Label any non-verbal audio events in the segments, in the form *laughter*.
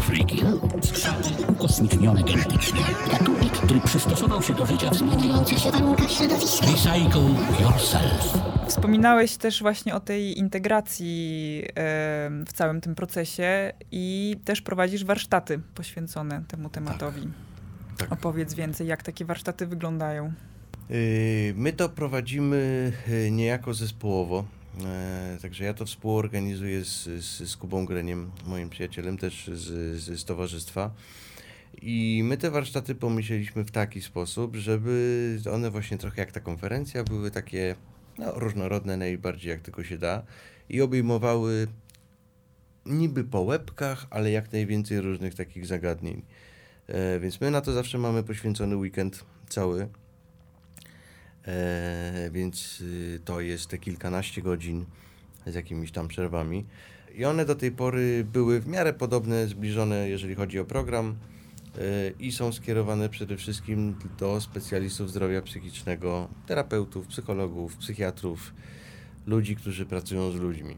Freaky Stworzenie ukosmicznione genetycznie. Gatunek, który przystosował się do życia w zmieniających się warunkach środowiska. Recycle yourself. Wspominałeś też właśnie o tej integracji w całym tym procesie i też prowadzisz warsztaty poświęcone temu tematowi. tak. Opowiedz więcej, jak takie warsztaty wyglądają. Yy, My to prowadzimy yy, niejako zespołowo. E, Także ja to współorganizuję z, z, z Kubą Greniem, moim przyjacielem też z, z, z towarzystwa. I my te warsztaty pomyśleliśmy w taki sposób, żeby one właśnie trochę jak ta konferencja były takie no, różnorodne najbardziej jak tylko się da i obejmowały niby po łebkach, ale jak najwięcej różnych takich zagadnień. E, Więc my na to zawsze mamy poświęcony weekend cały. E, więc y, to jest te kilkanaście godzin z jakimiś tam przerwami. I one do tej pory były w miarę podobne, zbliżone, jeżeli chodzi o program, e, i są skierowane przede wszystkim do specjalistów zdrowia psychicznego, terapeutów, psychologów, psychiatrów, ludzi, którzy pracują z ludźmi.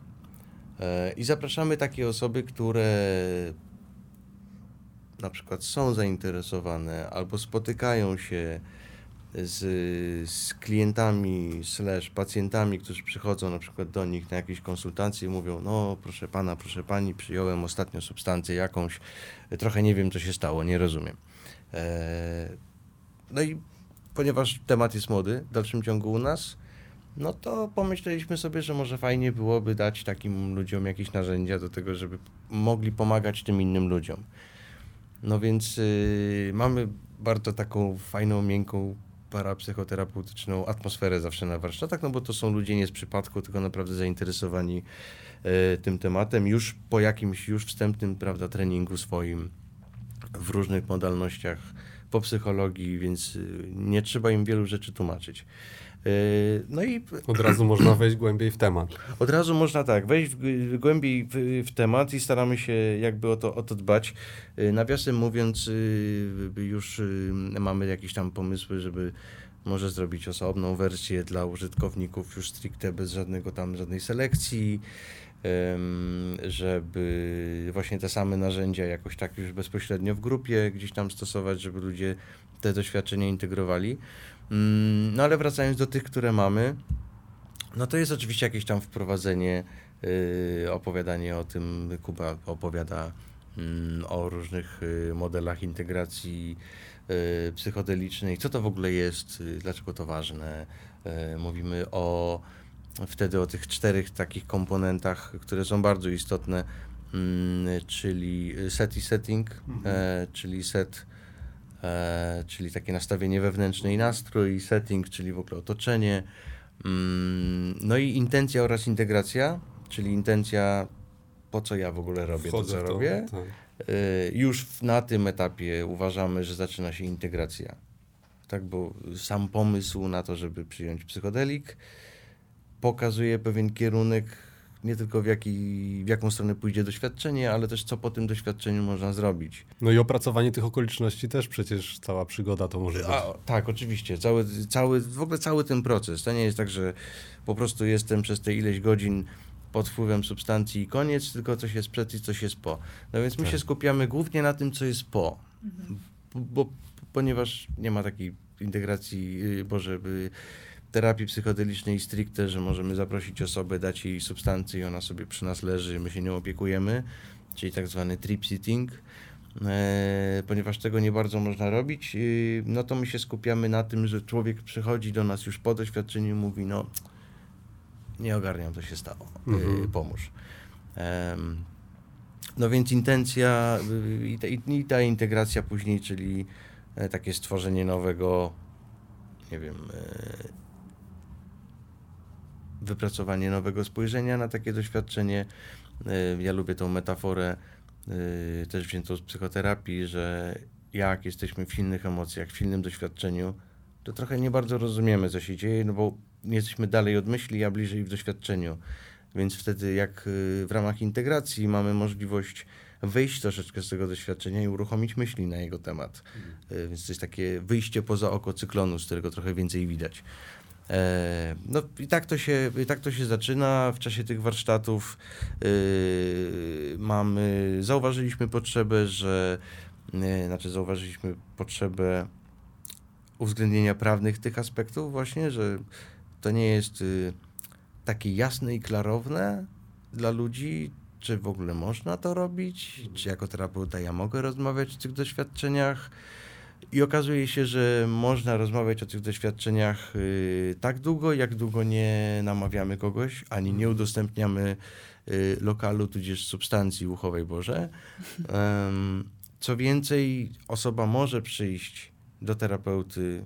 E, I zapraszamy takie osoby, które na przykład są zainteresowane albo spotykają się z, z klientami slash pacjentami, którzy przychodzą na przykład do nich na jakieś konsultacje i mówią, no proszę pana, proszę pani, przyjąłem ostatnio substancję jakąś, trochę nie wiem co się stało, nie rozumiem. E, no i ponieważ temat jest młody w dalszym ciągu u nas, no to pomyśleliśmy sobie, że może fajnie byłoby dać takim ludziom jakieś narzędzia do tego, żeby mogli pomagać tym innym ludziom. No więc y, mamy bardzo taką fajną, miękką, parapsychoterapeutyczną atmosferę zawsze na warsztatach, no bo to są ludzie nie z przypadku, tylko naprawdę zainteresowani y, tym tematem już po jakimś już wstępnym, prawda, treningu swoim w różnych modalnościach po psychologii, więc y, nie trzeba im wielu rzeczy tłumaczyć. Y, No i Od razu można wejść głębiej w temat. od razu można tak, wejść w, głębiej w, w temat i staramy się jakby o to, o to dbać. Y, Nawiasem mówiąc, y, już mamy jakieś tam pomysły, żeby może zrobić osobną wersję dla użytkowników już stricte bez żadnego tam, żadnej selekcji, żeby właśnie te same narzędzia jakoś tak już bezpośrednio w grupie gdzieś tam stosować, żeby ludzie te doświadczenia integrowali. Mm, No ale wracając do tych, które mamy, no to jest oczywiście jakieś tam wprowadzenie, yy, opowiadanie o tym, Kuba opowiada mm, o różnych y, modelach integracji y, psychodelicznej, co to w ogóle jest, y, dlaczego to ważne. Y, Mówimy o wtedy o tych czterech takich komponentach, które są bardzo istotne, mm, czyli set i setting, e, czyli set, e, czyli takie nastawienie wewnętrzne i nastrój, setting, czyli w ogóle otoczenie, Mm, No i intencja oraz integracja, czyli intencja, po co ja w ogóle robię Wchodzę to, co to, robię. tak. Y, Już na tym etapie uważamy, że zaczyna się integracja. Tak, bo sam pomysł na to, żeby przyjąć psychodelik, pokazuje pewien kierunek, nie tylko w, jaki, w jaką stronę pójdzie doświadczenie, ale też co po tym doświadczeniu można zrobić. No i opracowanie tych okoliczności też przecież cała przygoda to może być. A, tak, oczywiście. Cały, cały, w ogóle cały ten proces. To nie jest tak, że po prostu jestem przez te ileś godzin pod wpływem substancji i koniec, tylko coś jest przed i coś jest po. No więc my Tak. się skupiamy głównie na tym, co jest po. Bo, bo, ponieważ nie ma takiej integracji, yy, Boże, yy, terapii psychodelicznej stricte, że możemy zaprosić osobę, dać jej substancję i ona sobie przy nas leży, my się nią opiekujemy, czyli tak zwany trip sitting. E, ponieważ tego nie bardzo można robić, yy, no to my się skupiamy na tym, że człowiek przychodzi do nas już po doświadczeniu i mówi, no nie ogarniam, co się stało, yy, Mhm. pomóż. No więc intencja yy, i ta, i ta integracja później, czyli e, takie stworzenie nowego, nie wiem, e, wypracowanie nowego spojrzenia na takie doświadczenie. E, Ja lubię tą metaforę y, też wziętą z psychoterapii, że jak jesteśmy w silnych emocjach, w silnym doświadczeniu, to trochę nie bardzo rozumiemy, co się dzieje, no bo jesteśmy dalej od myśli, a bliżej w doświadczeniu. Więc wtedy, jak y, w ramach integracji mamy możliwość wyjść troszeczkę z tego doświadczenia i uruchomić myśli na jego temat. Y, Więc to jest takie wyjście poza oko cyklonu, z którego trochę więcej widać. E, no i tak to się, tak to się zaczyna. W czasie tych warsztatów yy, mamy, zauważyliśmy potrzebę, że, yy, znaczy zauważyliśmy potrzebę uwzględnienia prawnych tych aspektów właśnie, że to nie jest yy, takie jasne i klarowne dla ludzi, czy w ogóle można to robić, czy jako terapeuta ja mogę rozmawiać o tych doświadczeniach. I okazuje się, że można rozmawiać o tych doświadczeniach y, tak długo, jak długo nie namawiamy kogoś, ani nie udostępniamy y, lokalu, tudzież substancji uchowej Boże. Co więcej, osoba może przyjść do terapeuty,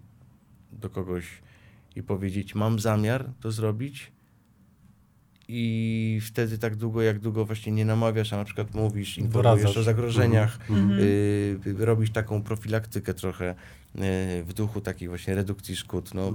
do kogoś i powiedzieć: Mam zamiar to zrobić. I wtedy tak długo, jak długo właśnie nie namawiasz, a na przykład mówisz, informujesz Doradzasz. o zagrożeniach, Mhm. y, robisz taką profilaktykę trochę y, w duchu takiej właśnie redukcji szkód. No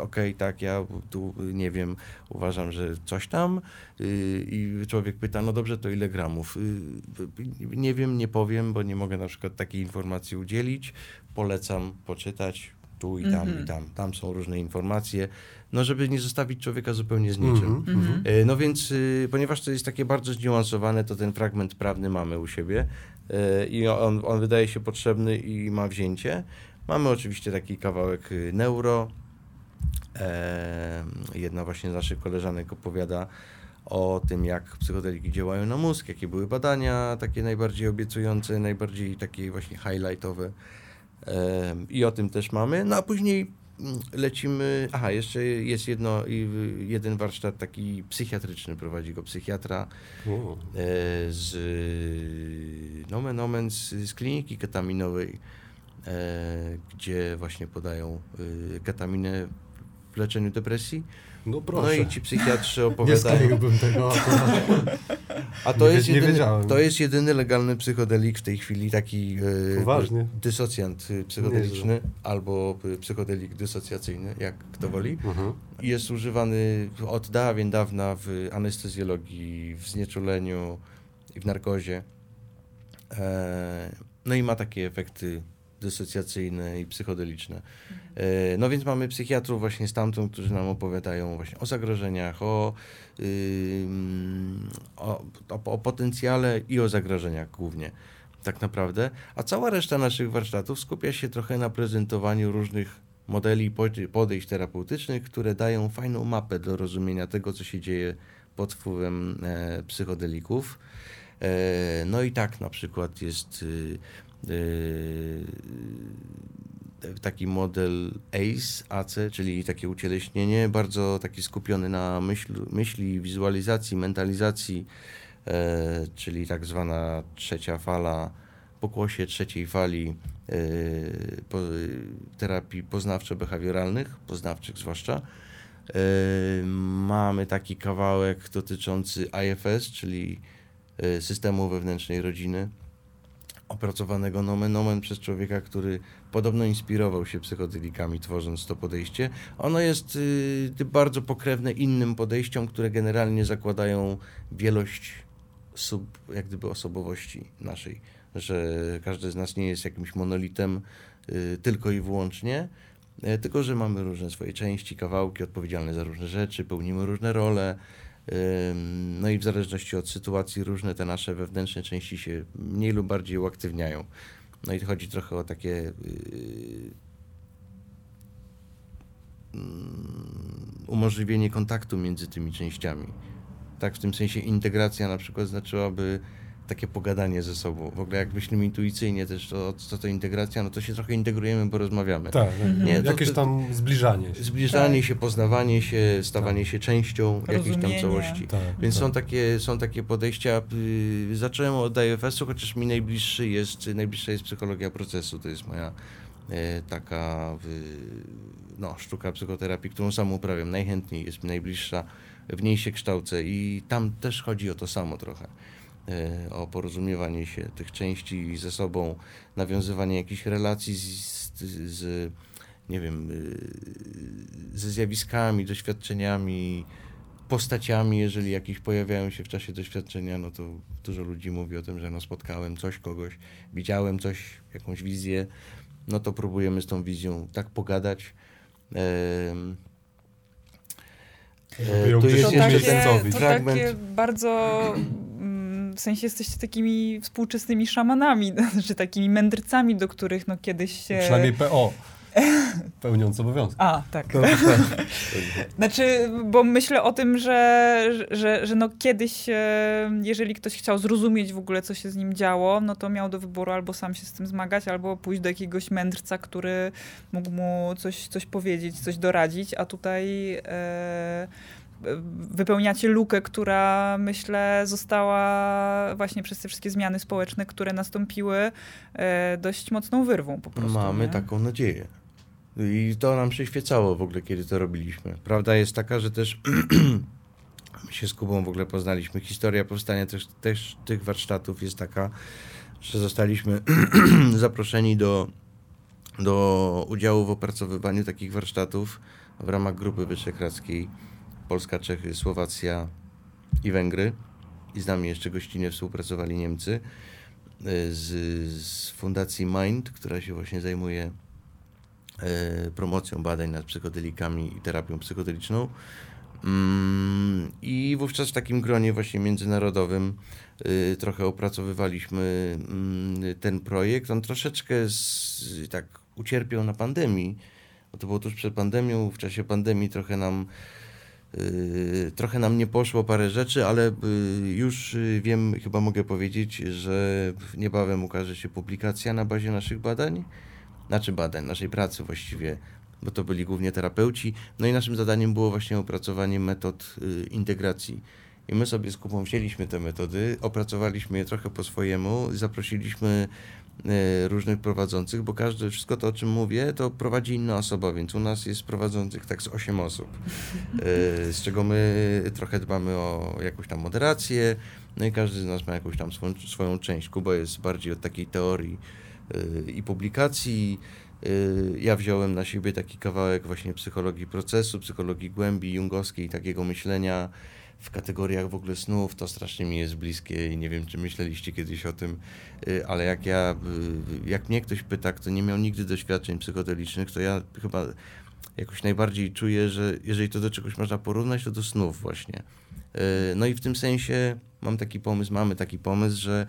okej, tak, ja tu y, nie wiem, uważam, że coś tam y, i człowiek pyta, no dobrze, to ile gramów? Y, y, nie wiem, nie powiem, bo nie mogę na przykład takiej informacji udzielić. Polecam poczytać tu i tam Mhm. i tam. Tam są różne informacje, no żeby nie zostawić człowieka zupełnie z niczym. Mhm. Mhm. E, No więc, y, ponieważ to jest takie bardzo zniuansowane, to ten fragment prawny mamy u siebie e, i on, on wydaje się potrzebny i ma wzięcie. Mamy oczywiście taki kawałek y, neuro. E, Jedna właśnie z naszych koleżanek opowiada o tym, jak psychodeliki działają na mózg, jakie były badania takie najbardziej obiecujące, najbardziej takie właśnie highlightowe. I o tym też mamy. No a później mm, lecimy. Aha, jeszcze jest jedno, jeden warsztat taki psychiatryczny, prowadzi go psychiatra e, z nomen omen z, z kliniki ketaminowej, e, gdzie właśnie podają e, ketaminę w leczeniu depresji. No No proszę. i ci psychiatrzy nie opowiadają. skleiłbym tego. *laughs* A to Nie jest, nie jedyny, wiedziałem. to jest jedyny legalny psychodelik w tej chwili, taki e, Poważnie? dysocjant y, psychodeliczny albo y, psychodelik dysocjacyjny, jak kto woli. Mhm. Jest używany od dawien dawna w anestezjologii, w znieczuleniu i w narkozie. E, no i ma takie efekty dysocjacyjne i psychodeliczne. E, no więc mamy psychiatrów właśnie stamtąd, którzy nam opowiadają właśnie o zagrożeniach, o, o, o, o potencjale i o zagrożeniach głównie tak naprawdę. A cała reszta naszych warsztatów skupia się trochę na prezentowaniu różnych modeli podejść terapeutycznych, które dają fajną mapę do rozumienia tego, co się dzieje pod wpływem e, psychodelików. E, no i tak na przykład jest y, taki model ACE, AC, czyli takie ucieleśnienie, bardzo taki skupiony na myśl, myśli, wizualizacji, mentalizacji, e, czyli tak zwana trzecia fala, pokłosie trzeciej fali e, po, terapii poznawczo-behawioralnych, poznawczych zwłaszcza. E, mamy taki kawałek dotyczący IFS, czyli e, systemu wewnętrznej rodziny, opracowanego nomen omen przez człowieka, który podobno inspirował się psychodelikami, tworząc to podejście. Ono jest y, bardzo pokrewne innym podejściom, które generalnie zakładają wielość sub, jak gdyby osobowości naszej, że każdy z nas nie jest jakimś monolitem y, tylko i wyłącznie, e, tylko że mamy różne swoje części, kawałki odpowiedzialne za różne rzeczy, pełnimy różne role. No i w zależności od sytuacji różne te nasze wewnętrzne części się mniej lub bardziej uaktywniają. No i chodzi trochę o takie yy, mm, umożliwienie kontaktu między tymi częściami. Tak, w tym sensie integracja na przykład znaczyłaby takie pogadanie ze sobą. W ogóle jak myślimy intuicyjnie też, to co to integracja, no to się trochę integrujemy, bo rozmawiamy. Tak, Nie, to- jakieś tam zbliżanie się. Zbliżanie Tak. się, poznawanie się, stawanie się częścią jakiejś tam całości. Tak, Więc tak. są takie, są takie podejścia. y, Zacząłem od IFS-u, chociaż mi najbliższy jest, najbliższa jest psychologia procesu. To jest moja e, taka no, sztuka psychoterapii, którą sam uprawiam. Najchętniej jest mi najbliższa, w niej się kształcę i tam też chodzi o to samo trochę. E, O porozumiewanie się tych części ze sobą, nawiązywanie jakichś relacji z, z, z nie wiem, y, ze zjawiskami, doświadczeniami, postaciami, jeżeli jakieś pojawiają się w czasie doświadczenia, no to dużo ludzi mówi o tym, że no spotkałem coś, kogoś, widziałem coś, jakąś wizję, no to próbujemy z tą wizją tak pogadać. Em, E, tu jest To jeszcze ten takie, to fragment. takie bardzo... W sensie jesteście takimi współczesnymi szamanami, *laughs* czy takimi mędrcami, do których no kiedyś się... Przynajmniej PO. *laughs* Pełniąc obowiązki. A, tak. No, *laughs* Znaczy, bo myślę o tym, że, że, że no kiedyś, e, jeżeli ktoś chciał zrozumieć w ogóle, co się z nim działo, no to miał do wyboru albo sam się z tym zmagać, albo pójść do jakiegoś mędrca, który mógł mu coś, coś powiedzieć, coś doradzić, a tutaj e, wypełniacie lukę, która myślę została właśnie przez te wszystkie zmiany społeczne, które nastąpiły, e, dość mocną wyrwą po prostu. Mamy nie? taką nadzieję. I to nam przyświecało w ogóle, kiedy to robiliśmy. Prawda jest taka, że też *clears throat* my się z Kubą w ogóle poznaliśmy. Historia powstania też, też tych warsztatów jest taka, że zostaliśmy *clears throat* zaproszeni do, do udziału w opracowywaniu takich warsztatów w ramach Grupy Wyszehradzkiej Polska, Czechy, Słowacja i Węgry. I z nami jeszcze gościnnie współpracowali Niemcy y, z, z Fundacji Mind, która się właśnie zajmuje e, promocją badań nad psychodelikami i terapią psychodeliczną. Mm, I wówczas w takim gronie właśnie międzynarodowym y, trochę opracowywaliśmy mm, ten projekt. On troszeczkę z, tak ucierpiał na pandemii, bo to było tuż przed pandemią. W czasie pandemii trochę nam trochę nam nie poszło parę rzeczy, ale y, już y, wiem, chyba mogę powiedzieć, że niebawem ukaże się publikacja na bazie naszych badań znaczy badań, naszej pracy właściwie, bo to byli głównie terapeuci. No i naszym zadaniem było właśnie opracowanie metod y, integracji. I my sobie z Kubą wzięliśmy te metody, opracowaliśmy je trochę po swojemu, zaprosiliśmy y, różnych prowadzących, bo każdy, wszystko to o czym mówię, to prowadzi inna osoba, więc u nas jest prowadzących tak z 8 osób, y, *laughs* z czego my trochę dbamy o jakąś tam moderację, no i każdy z nas ma jakąś tam swoją, swoją część. Kuba jest bardziej od takiej teorii y, i publikacji. Y, Ja wziąłem na siebie taki kawałek właśnie psychologii procesu, psychologii głębi jungowskiej, takiego myślenia w kategoriach w ogóle snów. To strasznie mi jest bliskie i nie wiem, czy myśleliście kiedyś o tym, y, ale jak ja, y, jak mnie ktoś pyta, kto nie miał nigdy doświadczeń psychodelicznych, to ja chyba jakoś najbardziej czuję, że jeżeli to do czegoś można porównać, to do snów właśnie. Y, No i w tym sensie mam taki pomysł, mamy taki pomysł, że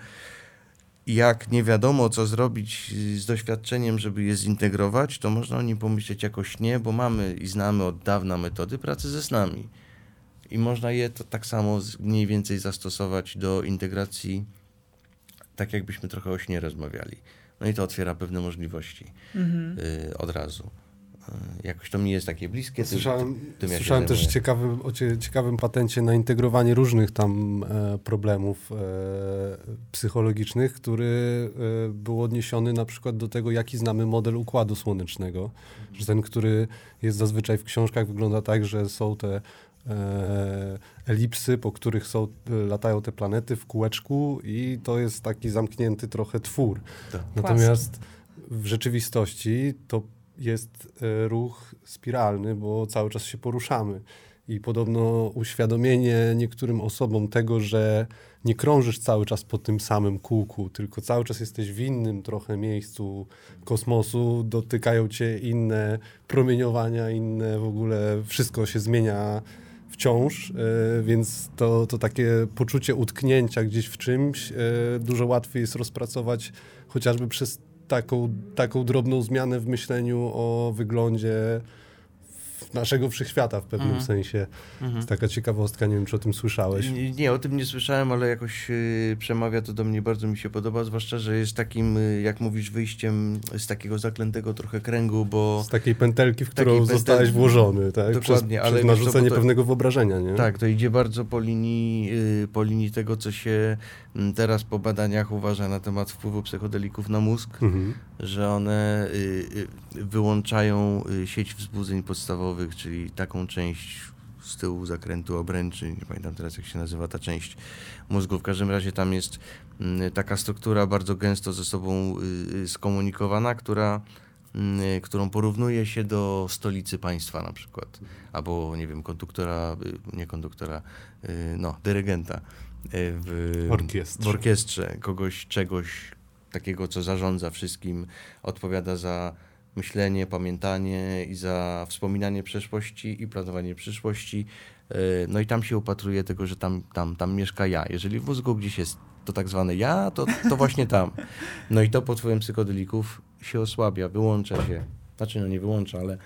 jak nie wiadomo, co zrobić z doświadczeniem, żeby je zintegrować, to można o nim pomyśleć jakoś nie, bo mamy i znamy od dawna metody pracy ze snami. I można je to tak samo z- mniej więcej zastosować do integracji, tak jakbyśmy trochę o śnie rozmawiali. No i to otwiera pewne możliwości Mhm. y, od razu. Y, jakoś to mi jest takie bliskie. tym- Słyszałem, tym ja się słyszałem też ciekawym, o cie, ciekawym patencie na integrowanie różnych tam e, problemów e, psychologicznych, który e, był odniesiony na przykład do tego, jaki znamy model układu słonecznego. Że ten, który jest zazwyczaj w książkach, wygląda tak, że są te elipsy, po których są, e, latają te planety w kółeczku i to jest taki zamknięty trochę twór. Tak. Natomiast w rzeczywistości to jest e, ruch spiralny, bo cały czas się poruszamy. I podobno uświadomienie niektórym osobom tego, że nie krążysz cały czas po tym samym kółku, tylko cały czas jesteś w innym trochę miejscu kosmosu, dotykają cię inne promieniowania, inne w ogóle wszystko się zmienia wciąż, e, więc to, to takie poczucie utknięcia gdzieś w czymś e, dużo łatwiej jest rozpracować chociażby przez taką, taką drobną zmianę w myśleniu o wyglądzie naszego wszechświata w pewnym Mhm. sensie. Jest taka ciekawostka, nie wiem, czy o tym słyszałeś. Nie, nie, o tym nie słyszałem, ale jakoś y, przemawia to do mnie, bardzo mi się podoba, zwłaszcza, że jest takim, y, jak mówisz, wyjściem z takiego zaklętego trochę kręgu, bo Z takiej pętelki, w którą Takiej pętel- zostałeś włożony, tak? Dokładnie, przez, ale przez narzucenie bo to- pewnego wyobrażenia, nie? tak, to idzie bardzo po linii, y, po linii tego, co się mm, teraz po badaniach uważa na temat wpływu psychodelików na mózg, Mhm. że one wyłączają sieć wzbudzeń podstawowych, czyli taką część z tyłu zakrętu obręczy, nie pamiętam teraz jak się nazywa ta część mózgu. W każdym razie tam jest mm, taka struktura bardzo gęsto ze sobą y, y, skomunikowana, która, mm, którą porównuje się do stolicy państwa na przykład, albo nie wiem, konduktora, y, nie konduktora, no, dyrygenta w Orkiestrze. w orkiestrze kogoś, czegoś takiego, co zarządza wszystkim, odpowiada za myślenie, pamiętanie i za wspominanie przeszłości i planowanie przyszłości. no i tam się upatruje tego, że tam, tam, tam mieszka ja. Jeżeli w mózgu gdzieś jest to tak zwane ja, to, to właśnie tam. No i to pod wpływem psychodelików się osłabia, wyłącza się. Znaczy, no nie wyłącza, ale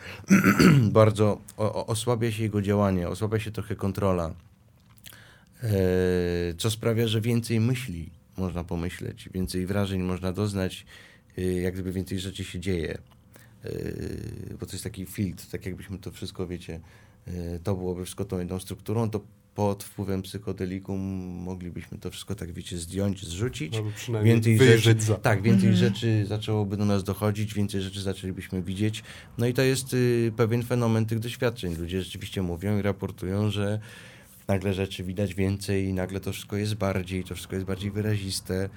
*clears throat* bardzo o, osłabia się jego działanie, osłabia się trochę kontrola. E, co sprawia, że więcej myśli można pomyśleć, więcej wrażeń można doznać, e, jak gdyby więcej rzeczy się dzieje. E, bo to jest taki filtr, tak jakbyśmy to wszystko, wiecie, to byłoby wszystko tą jedną strukturą, to pod wpływem psychodelikum moglibyśmy to wszystko tak, wiecie, zdjąć, zrzucić. No, więcej rzeczy, za. Tak, więcej mhm. rzeczy zaczęłoby do nas dochodzić, więcej rzeczy zaczęlibyśmy widzieć. No i to jest y, pewien fenomen tych doświadczeń. Ludzie rzeczywiście mówią i raportują, że nagle rzeczy widać więcej, i nagle to wszystko jest bardziej, to wszystko jest bardziej wyraziste.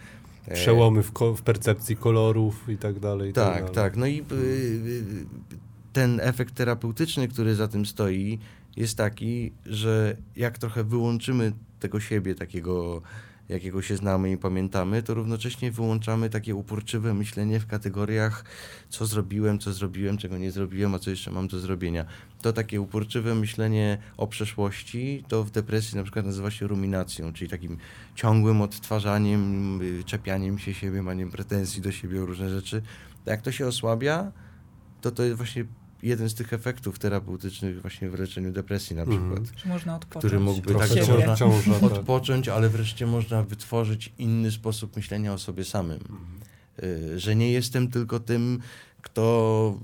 E, Przełomy w, w percepcji kolorów i tak dalej. I tak, tak, tak. No i y, y, ten efekt terapeutyczny, który za tym stoi, jest taki, że jak trochę wyłączymy tego siebie, takiego, jakiego się znamy i pamiętamy, to równocześnie wyłączamy takie uporczywe myślenie w kategoriach, co zrobiłem, co zrobiłem, czego nie zrobiłem, a co jeszcze mam do zrobienia. To takie uporczywe myślenie o przeszłości, to w depresji na przykład nazywa się ruminacją, czyli takim ciągłym odtwarzaniem, czepianiem się siebie, maniem pretensji do siebie o różne rzeczy. Jak to się osłabia, to to jest właśnie jeden z tych efektów terapeutycznych właśnie w leczeniu depresji na mhm. przykład. Czy można odpocząć. Który mógłby tak, można tak. odpocząć, ale wreszcie można wytworzyć inny sposób myślenia o sobie samym. Mhm. Że nie jestem tylko tym, kto,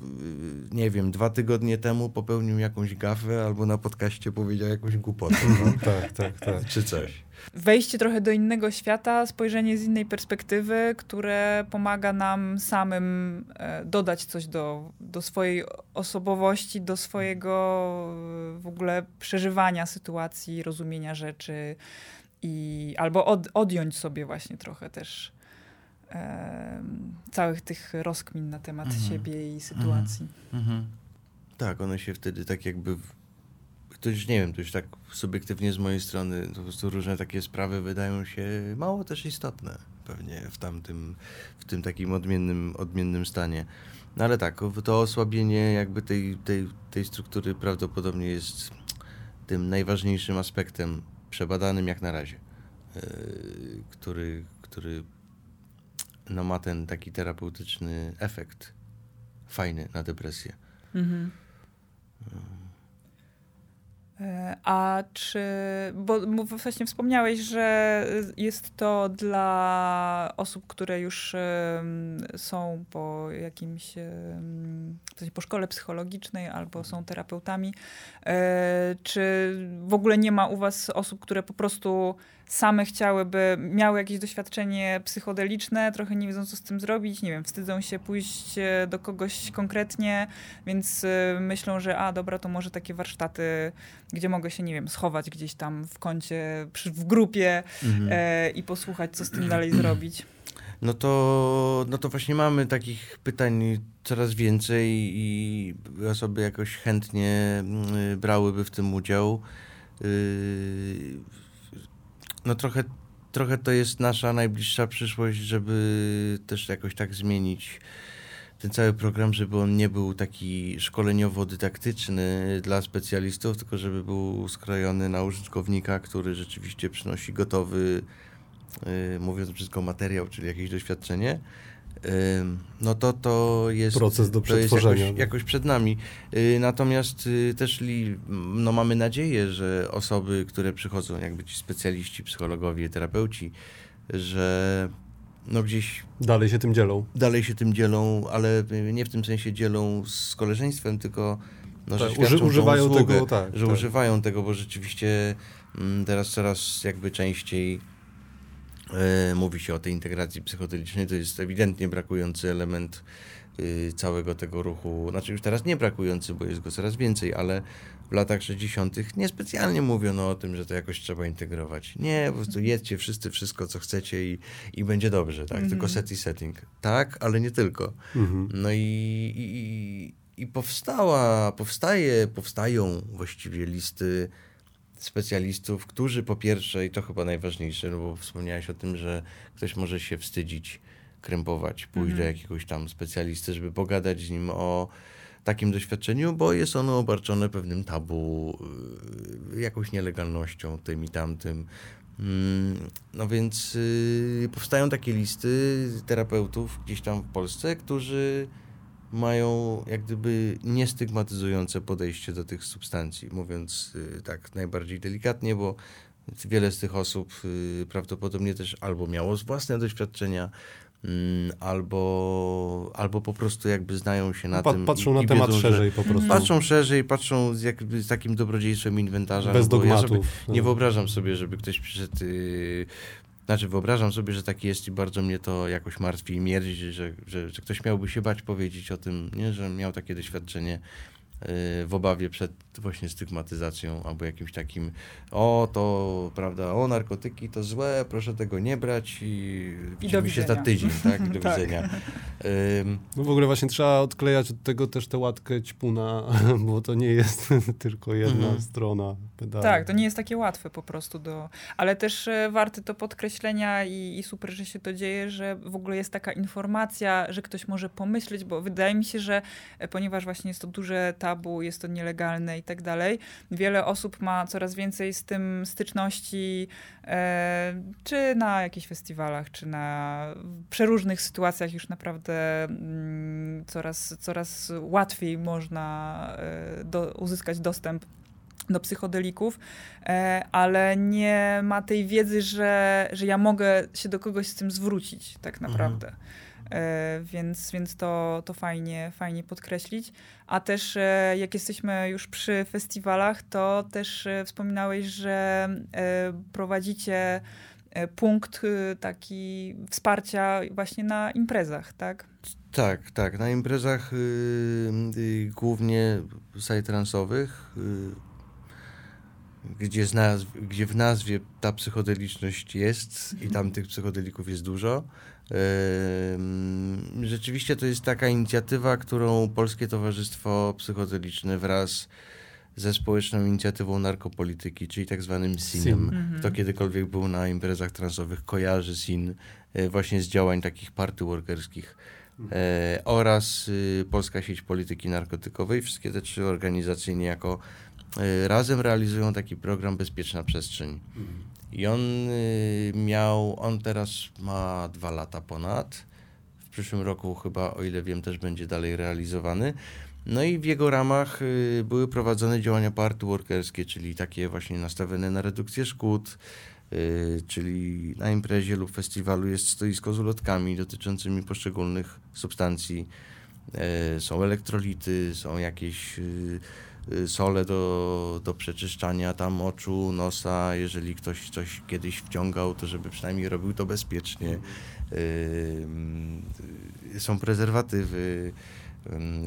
y, nie wiem, dwa tygodnie temu popełnił jakąś gafę albo na podcaście powiedział jakąś głupotę. Mhm. tak, tak, tak. Czy coś wejście trochę do innego świata, spojrzenie z innej perspektywy, które pomaga nam samym e, dodać coś do, do swojej osobowości, do swojego e, w ogóle przeżywania sytuacji, rozumienia rzeczy i albo od, odjąć sobie właśnie trochę też e, całych tych rozkmin na temat mhm. siebie i sytuacji. Mhm. Mhm. Tak, one się wtedy tak jakby to już nie wiem, to już tak subiektywnie z mojej strony, po prostu różne takie sprawy wydają się mało też istotne pewnie w tamtym, w tym takim odmiennym, odmiennym stanie. No ale tak, to osłabienie jakby tej, tej, tej struktury prawdopodobnie jest tym najważniejszym aspektem przebadanym jak na razie, yy, który, który no, ma ten taki terapeutyczny efekt fajny na depresję. Mhm. E, a czy, bo właśnie wspomniałeś, że jest to dla osób, które już są po jakimś, w sensie po szkole psychologicznej albo są terapeutami. E, czy w ogóle nie ma u was osób, które po prostu same chciałyby, miały jakieś doświadczenie psychodeliczne, trochę nie wiedzą, co z tym zrobić, nie wiem, wstydzą się pójść e, do kogoś konkretnie, więc e, myślą, że a, dobra, to może takie warsztaty, gdzie mogę się, nie wiem, schować gdzieś tam w kącie, przy, w grupie mhm. e, i posłuchać, co z tym dalej *clears throat* zrobić. No to, no to właśnie mamy takich pytań coraz więcej i osoby jakoś chętnie mm, brałyby w tym udział. Y, no trochę, trochę to jest nasza najbliższa przyszłość, żeby też jakoś tak zmienić ten cały program, żeby on nie był taki szkoleniowo-dydaktyczny dla specjalistów, tylko żeby był skrojony na użytkownika, który rzeczywiście przynosi gotowy, yy, mówiąc wszystko, materiał, czyli jakieś doświadczenie no to to jest proces do przetworzenia. Jakoś, jakoś, przed nami. Y, natomiast y, też li, no mamy nadzieję, że osoby, które przychodzą, jakby ci specjaliści, psychologowie, terapeuci, że no gdzieś... Dalej się tym dzielą. Dalej się tym dzielą, ale nie w tym sensie dzielą z koleżeństwem, tylko no, tak, że uży, używają usługę, tego, tak, że tak. używają tego, bo rzeczywiście mm, teraz coraz jakby częściej mówi się o tej integracji psychodelicznej, to jest ewidentnie brakujący element y, całego tego ruchu, znaczy już teraz nie brakujący, bo jest go coraz więcej, ale w latach 60. niespecjalnie mówiono o tym, że to jakoś trzeba integrować. Nie, po prostu jedźcie wszyscy wszystko, co chcecie i, i będzie dobrze, tak? Tylko mhm. set i setting. Tak, ale nie tylko. Mhm. No i, i, i powstała, powstaje, powstają właściwie listy specjalistów, którzy po pierwsze, i to chyba najważniejsze, no bo wspomniałeś o tym, że ktoś może się wstydzić, krępować, pójść do mhm. jakiegoś tam specjalisty, żeby pogadać z nim o takim doświadczeniu, bo jest ono obarczone pewnym tabu, y, jakąś nielegalnością, tym i tamtym. Mm, no więc y, powstają takie listy terapeutów gdzieś tam w Polsce, którzy mają jak gdyby niestygmatyzujące podejście do tych substancji, mówiąc y, tak najbardziej delikatnie, bo wiele z tych osób y, prawdopodobnie też albo miało własne doświadczenia, mm, albo, albo po prostu jakby znają się na tym. patrzą i- na i temat wiedzą, szerzej po prostu. Patrzą szerzej, patrzą z, jakby z takim dobrodziejstwem inwentarza. Bez no bo ja sobie dogmatów. nie No. wyobrażam sobie, żeby ktoś przyszedł. Yy, znaczy, wyobrażam sobie, że tak jest i bardzo mnie to jakoś martwi i mierdzi, że, że, że ktoś miałby się bać powiedzieć o tym, nie? że miał takie doświadczenie yy, w obawie przed właśnie stygmatyzacją albo jakimś takim, o to, prawda, o narkotyki to złe, proszę tego nie brać i, widzimy się za tydzień, tak, i *laughs* do Tak. widzenia. Ym, No w ogóle właśnie trzeba odklejać od tego też tę łatkę ćpuna, *laughs* bo to nie jest *laughs* tylko jedna Mhm. strona pedalu. Tak, to nie jest takie łatwe po prostu do... Ale też e, warte to podkreślenia i, i super, że się to dzieje, że w ogóle jest taka informacja, że ktoś może pomyśleć, bo wydaje mi się, że e, ponieważ właśnie jest to duże tabu, jest to nielegalne i tak dalej, wiele osób ma coraz więcej z tym styczności, e, czy na jakichś festiwalach, czy na przeróżnych sytuacjach już naprawdę mm, coraz, coraz łatwiej można e, do, uzyskać dostęp do psychodelików, e, ale nie ma tej wiedzy, że, że ja mogę się do kogoś z tym zwrócić tak naprawdę. E, Więc, więc to, to fajnie, fajnie podkreślić. A też e, jak jesteśmy już przy festiwalach, to też e, wspominałeś, że e, prowadzicie e, punkt e, taki wsparcia właśnie na imprezach, tak? Tak, tak. Na imprezach y, y, głównie psytransowych, y, gdzie, gdzie w nazwie ta psychodeliczność jest i tam tych psychodelików jest dużo. Rzeczywiście to jest taka inicjatywa, którą Polskie Towarzystwo Psychodeliczne wraz ze społeczną inicjatywą narkopolityki, czyli tak zwanym SIN-em. Mhm. Kto kiedykolwiek był na imprezach transowych, kojarzy SIN y, właśnie z działań takich party workerskich e, oraz y, Polska Sieć Polityki Narkotykowej. Wszystkie te trzy organizacje niejako e, razem realizują taki program Bezpieczna Przestrzeń. I on y, miał, on teraz ma dwa lata ponad. W przyszłym roku chyba, o ile wiem, też będzie dalej realizowany. No i w jego ramach y, były prowadzone działania party workerskie, czyli takie właśnie nastawione na redukcję szkód, y, czyli na imprezie lub festiwalu jest stoisko z ulotkami dotyczącymi poszczególnych substancji. E, Są elektrolity, są jakieś sole do, do przeczyszczania tam oczu, nosa. Jeżeli ktoś coś kiedyś wciągał, to żeby przynajmniej robił to bezpiecznie. Y, y, Są prezerwatywy,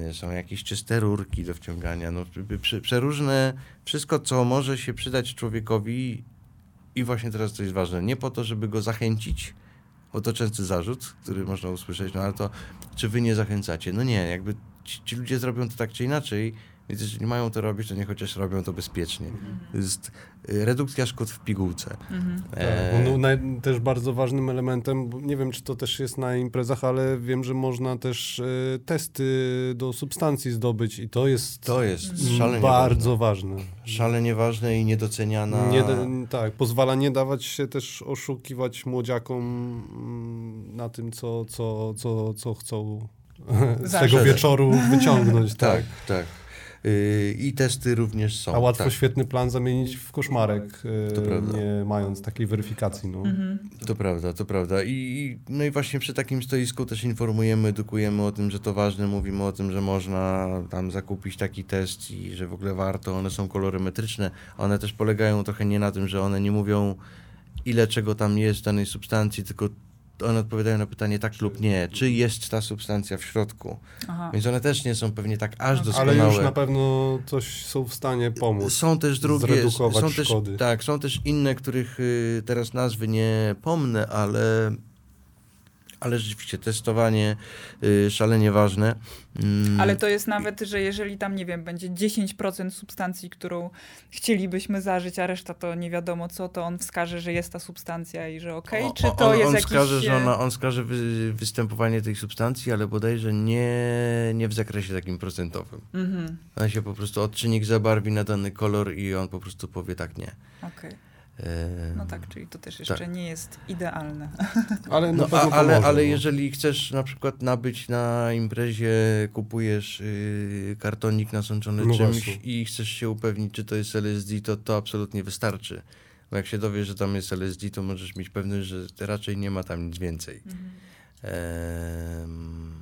y, są jakieś czyste rurki do wciągania. No, prze- przeróżne, wszystko, co może się przydać człowiekowi i właśnie teraz to jest ważne, nie po to, żeby go zachęcić, bo to częsty zarzut, który można usłyszeć, no ale to czy wy nie zachęcacie? No nie, jakby ci, ci ludzie zrobią to tak czy inaczej, więc jeżeli mają to robić, to niech chociaż robią to bezpiecznie. To jest y, redukcja szkód w pigułce. Mhm. Tak, E, bo no, też bardzo ważnym elementem, bo nie wiem czy to też jest na imprezach, ale wiem, że można też e, testy do substancji zdobyć i to jest to jest szalenie bardzo ważne. ważne. Szalenie ważne i niedoceniana. Nie, da- tak, pozwala nie dawać się też oszukiwać młodziakom mm, na tym, co, co, co, co chcą *laughs* z Zawsze. tego wieczoru wyciągnąć. *laughs* Tak, tak. tak. Y, I testy również są. A łatwo tak. świetny plan zamienić w koszmarek, prawda. nie mając takiej weryfikacji. No. Mhm. To prawda, to prawda. I, I no i właśnie przy takim stoisku też informujemy, edukujemy o tym, że to ważne, mówimy o tym, że można tam zakupić taki test i że w ogóle warto. One są kolorymetryczne. One też polegają trochę nie na tym, że one nie mówią ile czego tam jest w danej substancji, tylko one odpowiadają na pytanie tak lub nie, czy jest ta substancja w środku. Aha. Więc one też nie są pewnie tak aż doskonałe. Ale już na pewno coś są w stanie pomóc. Są też drugie, zredukować są też, szkody. tak, są też inne, których y, teraz nazwy nie pomnę, ale, Ale rzeczywiście testowanie y, szalenie ważne. Mm. Ale to jest nawet, że jeżeli tam, nie wiem, będzie 10% substancji, którą chcielibyśmy zażyć, a reszta to nie wiadomo co, to on wskaże, że jest ta substancja i że okej, okay, czy to on, jest on jakiś... Wskaże, że ona, on wskaże wy, występowanie tej substancji, ale bodajże nie, nie w zakresie takim procentowym. Mhm. On się po prostu odczynnik zabarwi na dany kolor i on po prostu powie tak, nie. Okej. Okay. No tak, czyli to też jeszcze tak. nie jest idealne. *laughs* Ale, no, a, ale, ale no. jeżeli chcesz na przykład nabyć na imprezie, kupujesz y, kartonik nasączony no czymś właśnie. i chcesz się upewnić, czy to jest LSD, to to absolutnie wystarczy. Bo jak się dowiesz, że tam jest LSD, to możesz mieć pewność, że raczej nie ma tam nic więcej. Mhm. Ehm...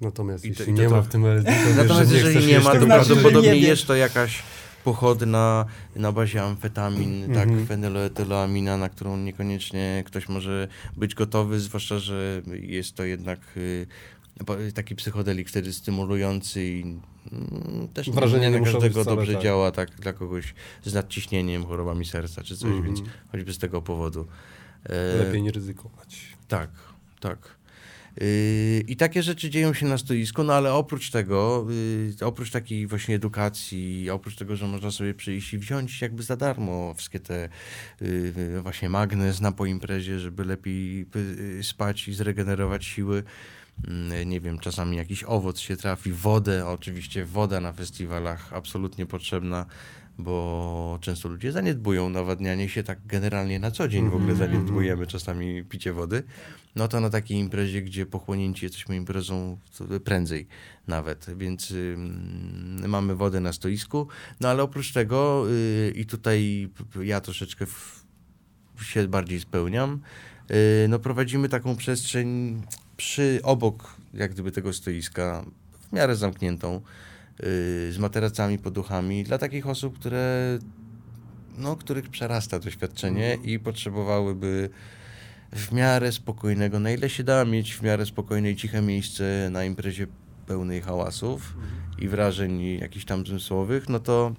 Natomiast I jeśli to nie to... ma w tym LSD, to Natomiast wiesz, jeżeli nie ma, to prawdopodobnie jest to jakaś pochodna na bazie amfetamin, mm -hmm. tak, fenyloetyloamina, na którą niekoniecznie ktoś może być gotowy, zwłaszcza, że jest to jednak y, taki psychodelik wtedy stymulujący i mm, też Wrażenie nie na każdego dobrze tak. działa, tak, dla kogoś z nadciśnieniem, chorobami serca czy coś, mm -hmm. więc choćby z tego powodu. Lepiej nie ryzykować. Tak, tak. Yy, I takie rzeczy dzieją się na stoisku, no ale oprócz tego, yy, oprócz takiej właśnie edukacji, oprócz tego, że można sobie przyjść i wziąć jakby za darmo wszystkie te yy, właśnie magnes na po imprezie, żeby lepiej spać i zregenerować siły, mm, nie wiem, czasami jakiś owoc się trafi, wodę, oczywiście woda na festiwalach absolutnie potrzebna, bo często ludzie zaniedbują nawadnianie się tak generalnie na co dzień w ogóle mhm. zaniedbujemy czasami picie wody no to na takiej imprezie, gdzie pochłonięci jesteśmy imprezą prędzej nawet, więc y, mamy wodę na stoisku, no ale oprócz tego y, i tutaj ja troszeczkę w, się bardziej spełniam, y, no prowadzimy taką przestrzeń przy, obok jak gdyby tego stoiska, w miarę zamkniętą, y, z materacami, poduchami, dla takich osób, które no, których przerasta doświadczenie mhm. i potrzebowałyby w miarę spokojnego, na ile się da mieć w miarę spokojne i ciche miejsce na imprezie pełnej hałasów i wrażeń jakichś tam zmysłowych, no to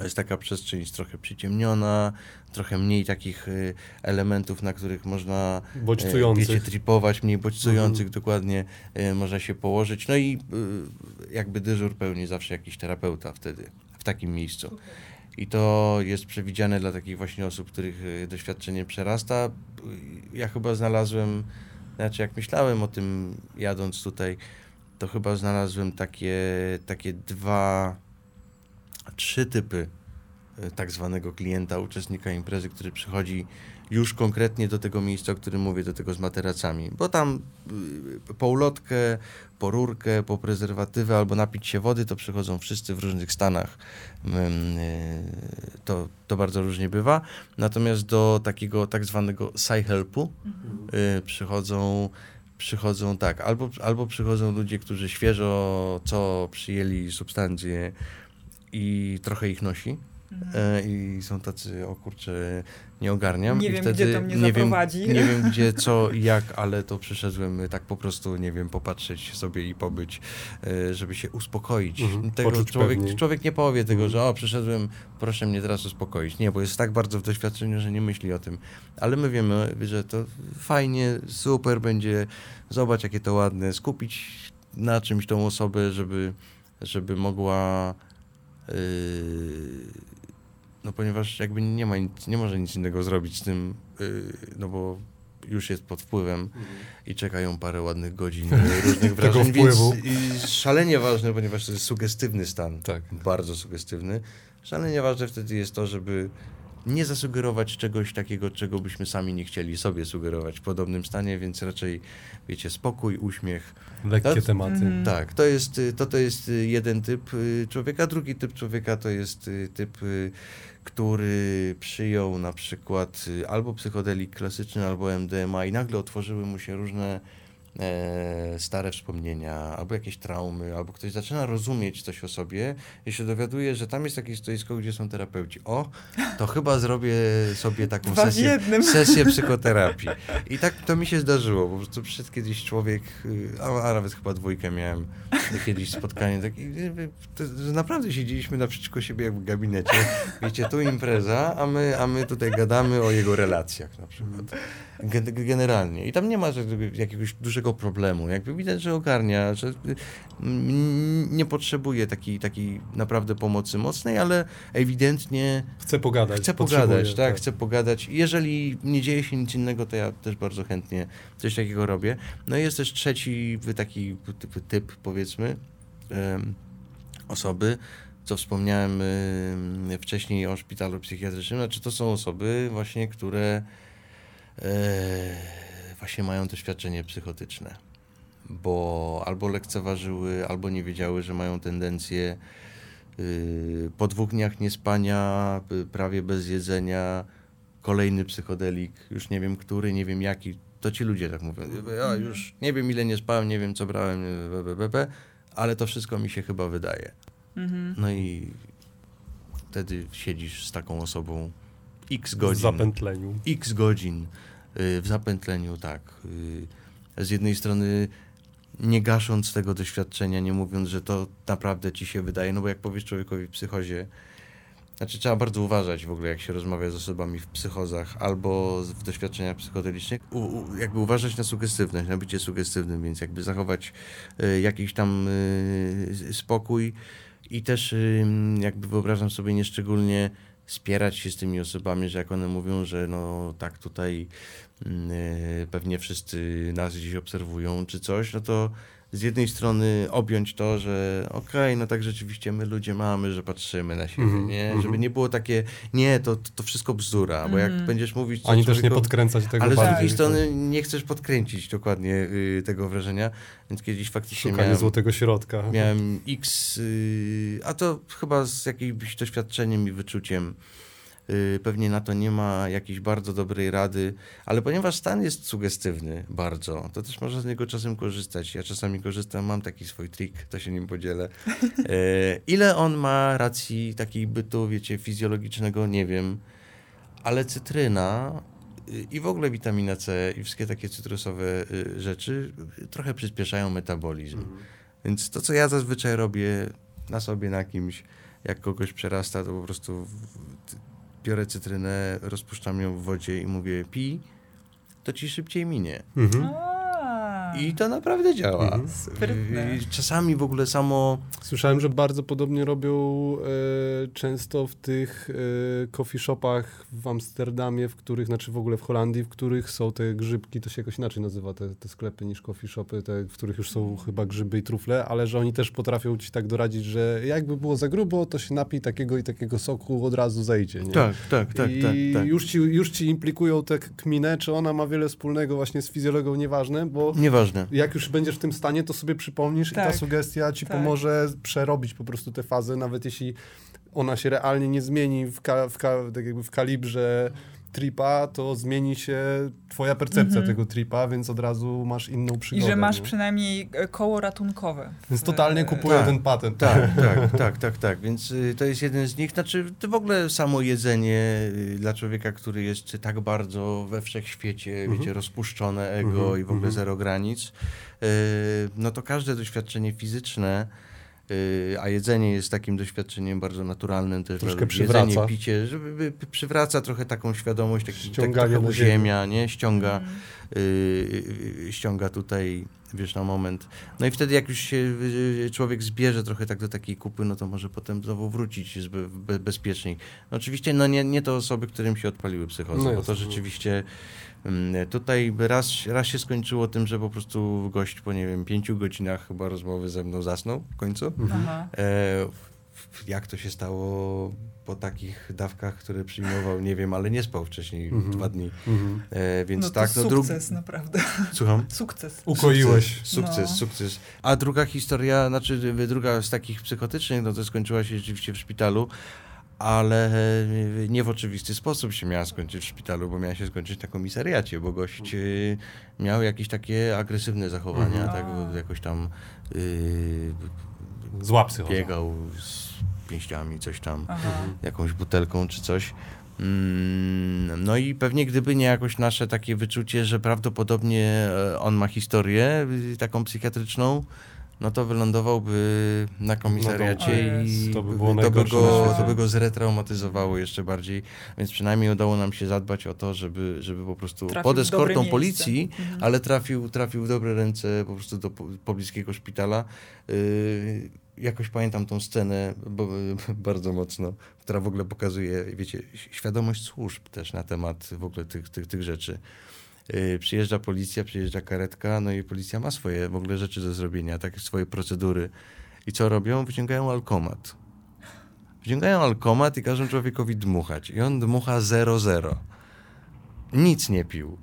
jest taka przestrzeń jest trochę przyciemniona, trochę mniej takich y, elementów, na których można y, bodźcujących. wiecie, tripować, mniej bodźcujących, mhm. dokładnie y, można się położyć. No i jakby dyżur pełni zawsze jakiś terapeuta wtedy, w takim miejscu. I to jest przewidziane dla takich właśnie osób, których y, doświadczenie przerasta. Ja chyba znalazłem, znaczy jak myślałem o tym jadąc tutaj, to chyba znalazłem takie, takie dwa, trzy typy y, tak zwanego klienta, uczestnika imprezy, który przychodzi już konkretnie do tego miejsca, o którym mówię, do tego z materacami. Bo tam y, po ulotkę, po rurkę, po prezerwatywę albo napić się wody, to przychodzą wszyscy w różnych stanach. Y, to, to bardzo różnie bywa. Natomiast do takiego tak zwanego sci-helpu mhm. przychodzą przychodzą tak, albo, albo przychodzą ludzie, którzy świeżo co przyjęli substancje i trochę ich nosi, Mhm. E, I są tacy, o kurczę, nie ogarniam. Nie I wiem, wtedy gdzie to mnie nie zaprowadzi. Wiem, nie wiem, gdzie, *laughs* co i jak, ale to przyszedłem tak po prostu, nie wiem, popatrzeć sobie i pobyć, e, żeby się uspokoić. Mhm. Tego człowiek, człowiek nie powie tego, mhm. że o, przyszedłem, proszę mnie teraz uspokoić. Nie, bo jest tak bardzo w doświadczeniu, że nie myśli o tym. Ale my wiemy, że to fajnie, super będzie, zobacz, jakie to ładne, skupić na czymś tą osobę, żeby, żeby mogła yy, no ponieważ jakby nie ma nic, nie może nic innego zrobić z tym, yy, no bo już jest pod wpływem mhm. i czekają parę ładnych godzin *laughs* różnych wrażeń, więc i szalenie ważne, ponieważ to jest sugestywny stan, tak. bardzo sugestywny, szalenie ważne wtedy jest to, żeby nie zasugerować czegoś takiego, czego byśmy sami nie chcieli sobie sugerować w podobnym stanie, więc raczej, wiecie, spokój, uśmiech. Lekkie to, tematy. Mm. Tak, to jest, to, to jest jeden typ y, człowieka, drugi typ człowieka to jest y, typ y, który przyjął na przykład y, albo psychodelik klasyczny, albo MDMA i nagle otworzyły mu się różne stare wspomnienia, albo jakieś traumy, albo ktoś zaczyna rozumieć coś o sobie i się dowiaduje, że tam jest takie stoisko, gdzie są terapeuci. O, to chyba zrobię sobie taką sesję, sesję *laughs* psychoterapii. I tak to mi się zdarzyło. Po prostu przyszedł kiedyś człowiek, y, a, a nawet chyba dwójkę miałem kiedyś spotkanie takie, y, to, że naprawdę siedzieliśmy naprzeciwko siebie jak w gabinecie. Wiecie, tu impreza, a my, a my tutaj gadamy o jego relacjach na przykład. Gen- Generalnie. I tam nie ma jakiegoś dużego problemu. Jakby widać, że ogarnia, że y, nie potrzebuje takiej, takiej naprawdę pomocy mocnej, ale ewidentnie Chcę pogadać. Potrzebuję, pogadać, tak, chcę pogadać. Jeżeli nie dzieje się nic innego, to ja też bardzo chętnie coś takiego robię. No i jest też trzeci taki typ, powiedzmy, osoby, co wspomniałem em, wcześniej o szpitalu psychiatrycznym, znaczy to są osoby właśnie, które e, właśnie mają doświadczenie psychotyczne, bo albo lekceważyły, albo nie wiedziały, że mają tendencję y, po dwóch dniach niespania, prawie bez jedzenia, kolejny psychodelik, już nie wiem który, nie wiem jaki, to ci ludzie tak mówią. Ja już nie wiem ile nie spałem, nie wiem co brałem, y, b, b, b, b, ale to wszystko mi się chyba wydaje. Mhm. No i wtedy siedzisz z taką osobą x W godzin. zapętleniu. X godzin w zapętleniu, tak. y, Z jednej strony nie gasząc tego doświadczenia, nie mówiąc, że to naprawdę ci się wydaje, no bo jak powiesz człowiekowi w psychozie, znaczy trzeba bardzo uważać w ogóle, jak się rozmawia z osobami w psychozach albo w doświadczeniach psychodelicznych, u, u, jakby uważać na sugestywność, na bycie sugestywnym, więc jakby zachować y, jakiś tam y, spokój i też y, jakby wyobrażam sobie nieszczególnie spierać się z tymi osobami, że jak one mówią, że no tak tutaj mm, y, pewnie wszyscy nas gdzieś obserwują czy coś, no to z jednej strony objąć to, że okej, no tak rzeczywiście my ludzie mamy, że patrzymy na siebie, Mhm, nie? mhm. Żeby nie było takie, nie, to, to wszystko bzdura, bo jak Mhm. będziesz mówić... Ani też nie podkręcać tego ale z drugiej strony nie chcesz podkręcić dokładnie y, tego wrażenia, więc kiedyś faktycznie Szukanie miałem, złotego środka. miałem x, y, a to chyba z jakimś doświadczeniem i wyczuciem. Y, pewnie na to nie ma jakiejś bardzo dobrej rady, ale ponieważ stan jest sugestywny bardzo, to też można z niego czasem korzystać. Ja czasami korzystam, mam taki swój trik, to się nim podzielę. E, *laughs* ile on ma racji takiej bytu, wiecie, fizjologicznego, nie wiem, ale cytryna y, i w ogóle witamina C i wszystkie takie cytrusowe y, rzeczy y, trochę przyspieszają metabolizm. Więc to, co ja zazwyczaj robię na sobie, na kimś, jak kogoś przerasta, to po prostu biorę cytrynę, rozpuszczam ją w wodzie i mówię pij, to ci szybciej minie. Mhm. I to naprawdę działa. Mhm. Sprytne. Czasami w ogóle samo Słyszałem, że bardzo podobnie robią e, często w tych e, coffee shopach w Amsterdamie, w których, znaczy w ogóle w Holandii, w których są te grzybki, to się jakoś inaczej nazywa te, te sklepy niż coffee shopy, te, w których już są chyba grzyby i trufle, ale że oni też potrafią ci tak doradzić, że jakby było za grubo, to się napij takiego i takiego soku, od razu zejdzie. Nie? Tak, tak, tak, I tak, tak. Już, ci, już ci implikują tę kminę, czy ona ma wiele wspólnego właśnie z fizjologią, nieważne, bo Nieważne. Jak już będziesz w tym stanie, to sobie przypomnisz i Tak, ta sugestia ci tak. pomoże przerobić po prostu tę fazę, nawet jeśli ona się realnie nie zmieni w, ka, w, ka, tak w kalibrze tripa, to zmieni się twoja percepcja Mhm. tego tripa, więc od razu masz inną I przygodę. że masz nie? przynajmniej e, koło ratunkowe. Więc totalnie E, kupuję Tak, ten patent. Tak, *laughs* tak, tak, tak, tak. Więc y, to jest jeden z nich. Znaczy, to w ogóle samo jedzenie y, dla człowieka, który jest tak bardzo we wszechświecie, Mhm. wiecie, rozpuszczone ego Mhm, i w ogóle mhm. zero granic, y, no to każde doświadczenie fizyczne, a jedzenie jest takim doświadczeniem bardzo naturalnym też Troszkę przywraca. Jedzenie, picie, żeby, by- przywraca trochę taką świadomość, taki, tak Ściąganie ziemię. uziemia, nie? Ściąga Mm. y, y, ściąga tutaj, wiesz, na moment. No i wtedy jak już się y, człowiek zbierze trochę tak do takiej kupy, no to może potem znowu wrócić jest be, be, bezpieczniej. No oczywiście, no nie, nie to osoby, którym się odpaliły psychozy, No bo to no. rzeczywiście mm, tutaj by raz, raz się skończyło tym, że po prostu gość po, nie wiem, pięciu godzinach chyba rozmowy ze mną zasnął w końcu. Mhm. E, jak to się stało po takich dawkach, które przyjmował, nie wiem, ale nie spał wcześniej Mhm. dwa dni. Mhm. E, więc no to tak, no drugi... sukces naprawdę. Słucham? *laughs* Sukces. Ukoiłeś. Sukces, sukces, No. sukces. A druga historia, znaczy druga z takich psychotycznych, no to skończyła się rzeczywiście w szpitalu, ale e, nie w oczywisty sposób się miała skończyć w szpitalu, bo miała się skończyć na komisariacie, bo gość y, miał jakieś takie agresywne zachowania, Mhm. tak, jakoś tam y, Zła psychoza. biegał z pięściami, coś tam, Aha. jakąś butelką czy coś. Mm, No i pewnie gdyby nie jakoś nasze takie wyczucie, że prawdopodobnie e, on ma historię taką psychiatryczną, no to wylądowałby na komisariacie No i to by to, by go, to by go zretraumatyzowało jeszcze bardziej, więc przynajmniej udało nam się zadbać o to, żeby, żeby po prostu Trafił pod eskortą policji, Mhm. ale trafił, trafił w dobre ręce po prostu do po- pobliskiego szpitala. Yy, jakoś pamiętam tą scenę bo, *laughs* bardzo mocno, która w ogóle pokazuje, wiecie, świadomość służb też na temat w ogóle tych, tych, tych rzeczy. Yy, przyjeżdża policja, przyjeżdża karetka, no i policja ma swoje w ogóle rzeczy do zrobienia, takie swoje procedury. I co robią? Wyciągają alkomat. Wyciągają alkomat i każą człowiekowi dmuchać. I on dmucha 0,0. Nic nie pił.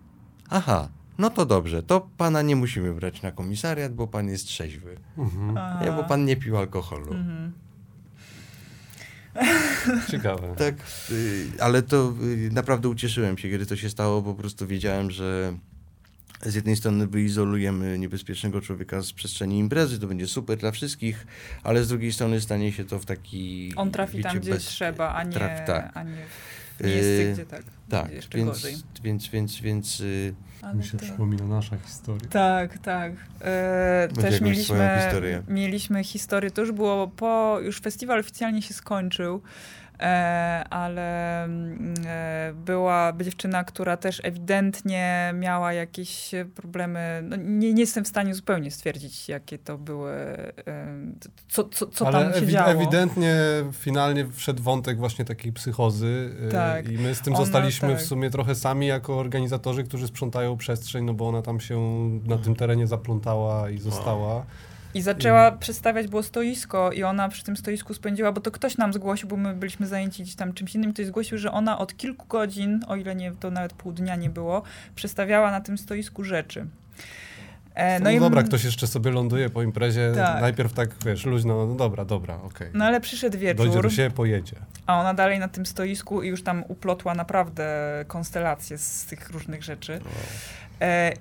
Aha, no to dobrze, to pana nie musimy brać na komisariat, bo pan jest trzeźwy. Mhm. Nie, bo pan nie pił alkoholu. Mhm. Ciekawe. *laughs* Tak, y, ale to y, naprawdę ucieszyłem się, kiedy to się stało, bo po prostu wiedziałem, że z jednej strony wyizolujemy niebezpiecznego człowieka z przestrzeni imprezy, to będzie super dla wszystkich, ale z drugiej strony stanie się to w taki... On trafi tam, wiecie, gdzie bez- trzeba, a nie, traf- tak. a nie w miejsce, Yy, gdzie tak, Tak, jeszcze więc, gorzej. więc, więc, więc y, Ale Mi się to- przypomina nasza historia. Tak, tak. E, Będzie też mieliśmy, historię. mieliśmy historię, to już było po, już festiwal oficjalnie się skończył, e, ale mm, e, była dziewczyna, która też ewidentnie miała jakieś problemy, no, nie, nie jestem w stanie zupełnie stwierdzić, jakie to były, e, co, co, co Ale tam się ewi- działo. ewidentnie finalnie wszedł wątek właśnie takiej psychozy Tak. i my z tym Ona, zostaliśmy tak. w sumie trochę sami jako organizatorzy, którzy sprzątają przestrzeń, no bo ona tam się na tym terenie zaplątała i została. I zaczęła przedstawiać, było stoisko i ona przy tym stoisku spędziła, bo to ktoś nam zgłosił, bo my byliśmy zajęci gdzieś tam czymś innym, ktoś zgłosił, że ona od kilku godzin, o ile nie, to nawet pół dnia nie było, przestawiała na tym stoisku rzeczy. E, No, i dobra, ktoś jeszcze sobie ląduje po imprezie, Tak. najpierw tak, wiesz, luźno, no dobra, dobra, okej. No ale przyszedł Dojdzie wieczór, do siebie, pojedzie. a ona dalej na tym stoisku i już tam uplotła naprawdę konstelacje z tych różnych rzeczy.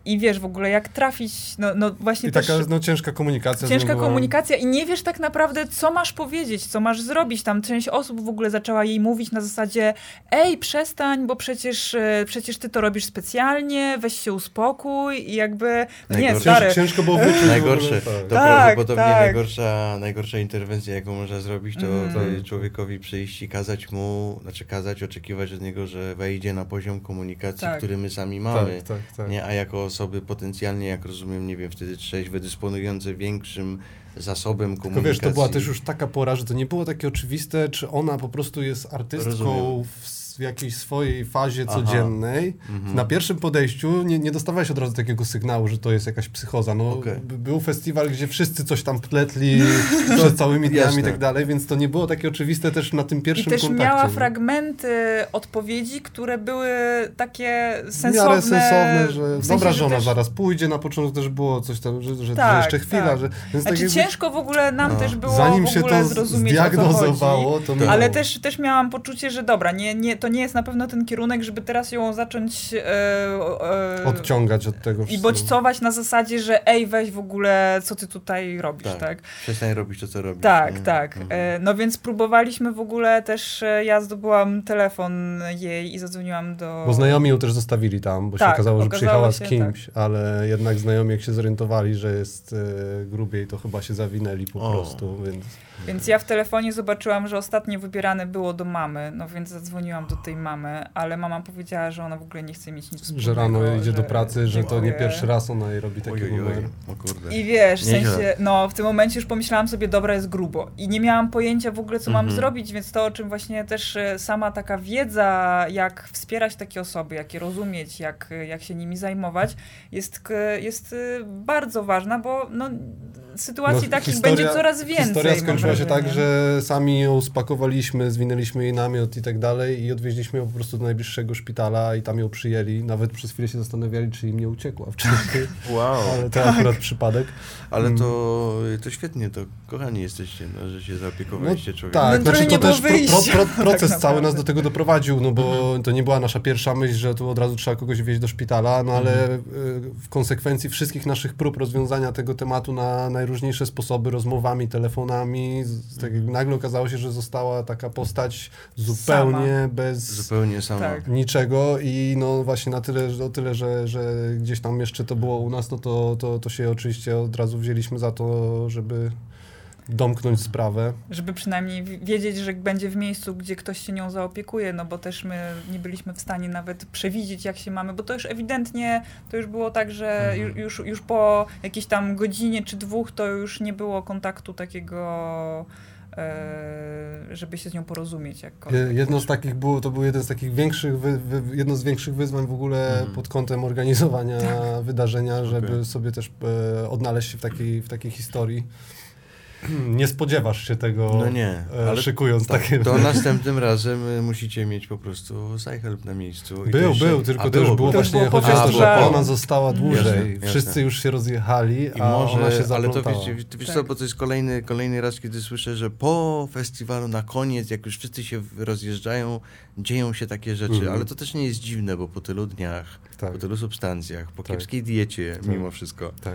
I wiesz w ogóle jak trafić, no, no właśnie I też... taka no, ciężka komunikacja. Ciężka komunikacja i nie wiesz tak naprawdę, co masz powiedzieć, co masz zrobić. Tam część osób w ogóle zaczęła jej mówić na zasadzie ej, przestań, bo przecież, e, przecież ty to robisz specjalnie, weź się uspokój i jakby, no nie, stary, Cięż, ciężko było wyczuć. Najgorsze, to tak. Prawdopodobnie tak. Najgorsza, najgorsza interwencja, jaką można zrobić, to, Mm. człowiekowi przyjść i kazać mu, znaczy kazać, oczekiwać od niego, że wejdzie na poziom komunikacji, Tak. który my sami mamy. Tak, tak, tak. Nie, a jako osoby potencjalnie, jak rozumiem, nie wiem, wtedy trzeźwe, dysponujące większym zasobem Tylko komunikacji. wiesz, to była też już taka pora, że to nie było takie oczywiste, czy ona po prostu jest artystką Rozumiem. w, w jakiejś swojej fazie Aha. codziennej. Mhm. Na pierwszym podejściu nie, nie dostawałeś od razu takiego sygnału, że to jest jakaś psychoza. No, b- Był festiwal, gdzie wszyscy coś tam pletli *laughs* przez całymi dniami i tak dalej, więc to nie było takie oczywiste też na tym i pierwszym też kontakcie. miała nie? fragmenty odpowiedzi, które były takie W sensowne. miarę sensowne, że w sensie, dobra, że że ona też- zaraz pójdzie, na początku też było coś tam, że, że, że Tak, jeszcze chwila, tak. że... Więc tak Znaczy jakby- ciężko w ogóle nam No. też było Zanim w się ogóle to zrozumieć, o co chodzi. to Tak. Ale też, też miałam poczucie, że dobra, nie, nie, to nie jest na pewno ten kierunek, żeby teraz ją zacząć e, e, odciągać od tego i wszystkiego. bodźcować na zasadzie, że ej, weź w ogóle, co ty tutaj robisz, tak? Tak. Tak, Przestań robić to, co robisz. tak. nie? tak. Mhm. E, no więc próbowaliśmy w ogóle też, e, ja zdobyłam telefon jej i zadzwoniłam do... Bo znajomi ją też zostawili tam, bo się Tak, okazało, że okazało przyjechała z się, kimś, ale jednak znajomi jak się zorientowali, że jest e, grubiej, to chyba się zawinęli po O. prostu, więc... Więc ja w telefonie zobaczyłam, że ostatnie wybierane było do mamy, no więc zadzwoniłam do tej mamy, ale mama powiedziała, że ona w ogóle nie chce mieć nic wspólnego. Że rano idzie do pracy, że to nie pierwszy raz ona jej robi taki Oj, oj, numer. O kurde. I wiesz, w sensie, no w tym momencie już pomyślałam sobie, dobra, jest grubo. I nie miałam pojęcia w ogóle, co mam Mhm. zrobić, więc to, o czym właśnie też e, sama taka wiedza, jak wspierać takie osoby, jak je rozumieć, jak, e, jak się nimi zajmować, jest, jest e, bardzo ważna, bo no, sytuacji No, takich historia- będzie coraz więcej. Historia mam skończyła się tak, że sami ją spakowaliśmy, zwinęliśmy jej namiot i tak dalej i odwieźliśmy ją po prostu do najbliższego szpitala i tam ją przyjęli. Nawet przez chwilę się zastanawiali, czy im nie uciekła wcześniej, *laughs* Wow, ale to akurat przypadek. ale to, to świetnie, to kochani jesteście, no, że się zaopiekowaliście człowiekiem. Tak, No, znaczy to nie też pro, pro, pro, tak proces cały naprawdę. nas do tego doprowadził, no bo to nie była nasza pierwsza myśl, że tu od razu trzeba kogoś wieźć do szpitala, no ale y, w konsekwencji wszystkich naszych prób rozwiązania tego tematu na najróżniejsze sposoby, rozmowami, telefonami, z, tak, nagle okazało się, że została taka postać zupełnie bez Zupełnie sama. Tak. niczego i no właśnie na tyle, że- o tyle, że, że gdzieś tam jeszcze to było u nas, no to, to, to się oczywiście od razu wzięliśmy za to, żeby domknąć sprawę. Żeby przynajmniej wi- wiedzieć, że będzie w miejscu, gdzie ktoś się nią zaopiekuje, no bo też my nie byliśmy w stanie nawet przewidzieć, jak się mamy, bo to już ewidentnie, to już było tak, że Mhm. ju- już, już po jakiejś tam godzinie czy dwóch to już nie było kontaktu takiego, żeby się z nią porozumieć jakkolwiek. Jedno z takich było, to był jeden z takich większych, wy, wy, jedno z większych wyzwań w ogóle Mhm. pod kątem organizowania wydarzenia, żeby Okej. sobie też e, odnaleźć się w takiej, w takiej historii. Nie spodziewasz się tego, No nie, e, ale szykując tak, takie... to następnym razem y, musicie mieć po prostu Sci-Help na miejscu. I Był, był, tylko A, było To już właśnie, było chodzi o to, że ona została dłużej. Jasne, jasne. Wszyscy już się rozjechali, I a może, ona się ale to zaplątała. wiesz, wiesz Tak. co, bo to jest kolejny, kolejny raz, kiedy słyszę, że po festiwalu na koniec, jak już wszyscy się rozjeżdżają, dzieją się takie rzeczy, Mhm. ale to też nie jest dziwne, bo po tylu dniach, Tak, po tylu substancjach, po Tak. kiepskiej diecie, Tak. mimo wszystko, tak.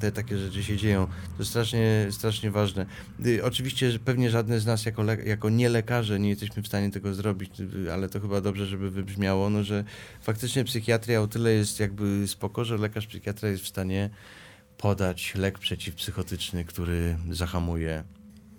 Te takie rzeczy się dzieją. To strasznie, strasznie ważne. Y, oczywiście, że pewnie żadne z nas jako, le- jako nie lekarze nie jesteśmy w stanie tego zrobić, y, ale to chyba dobrze, żeby wybrzmiało, no, że faktycznie psychiatria o tyle jest jakby spoko, że lekarz psychiatra jest w stanie podać lek przeciwpsychotyczny, który zahamuje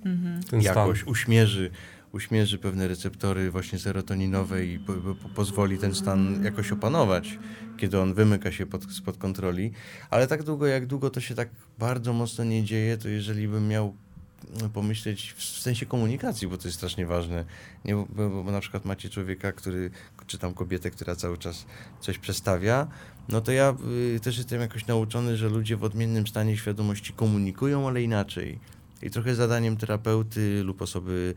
Mhm. Jakoś, uśmierzy, uśmierzy pewne receptory właśnie serotoninowe i po, po, pozwoli ten stan jakoś opanować, kiedy on wymyka się pod, spod kontroli. Ale tak długo, jak długo to się tak bardzo mocno nie dzieje, to jeżeli bym miał no, pomyśleć w sensie komunikacji, bo to jest strasznie ważne. Nie, bo, bo, na przykład macie człowieka, który, czy tam kobietę, która cały czas coś przestawia, no to ja y, też jestem jakoś nauczony, że ludzie w odmiennym stanie świadomości komunikują, ale inaczej. I trochę zadaniem terapeuty lub osoby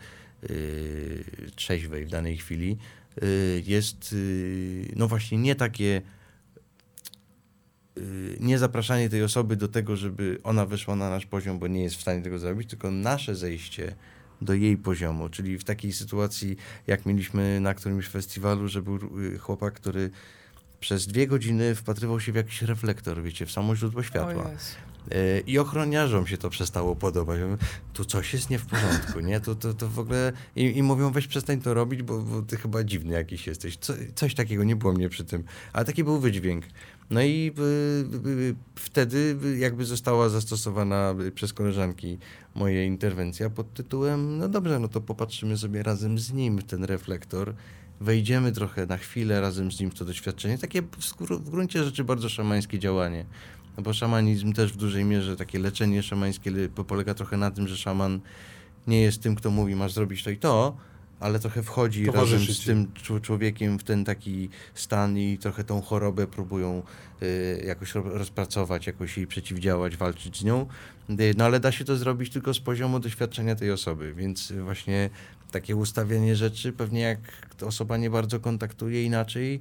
trzeźwej w danej chwili y, jest y, no właśnie nie takie y, nie zapraszanie tej osoby do tego, żeby ona wyszła na nasz poziom, bo nie jest w stanie tego zrobić, tylko nasze zejście do jej poziomu, czyli w takiej sytuacji, jak mieliśmy na którymś festiwalu, że był y, chłopak, który przez dwie godziny wpatrywał się w jakiś reflektor, wiecie, w samo źródło światła. O Jezu. E, I ochroniarzom się to przestało podobać. Tu coś jest nie w porządku, nie? To, to, to w ogóle... I, I mówią, weź przestań to robić, bo, bo ty chyba dziwny jakiś jesteś. Co, coś takiego, nie było mnie przy tym. Ale taki był wydźwięk. No i y, y, wtedy jakby została zastosowana przez koleżanki moja interwencja pod tytułem, no dobrze, no to popatrzymy sobie razem z nim w ten reflektor, wejdziemy trochę na chwilę razem z nim w to doświadczenie. Takie w gruncie rzeczy bardzo szamańskie działanie. No bo szamanizm też w dużej mierze, takie leczenie szamańskie le- po- polega trochę na tym, że szaman nie jest tym, kto mówi, masz zrobić to i to, ale trochę wchodzi razem z tym człowiekiem w ten taki stan i trochę tą chorobę próbują y, jakoś ro- rozpracować, jakoś jej przeciwdziałać, walczyć z nią. Y, no ale da się to zrobić tylko z poziomu doświadczenia tej osoby, więc właśnie takie ustawianie rzeczy, pewnie jak osoba nie bardzo kontaktuje inaczej,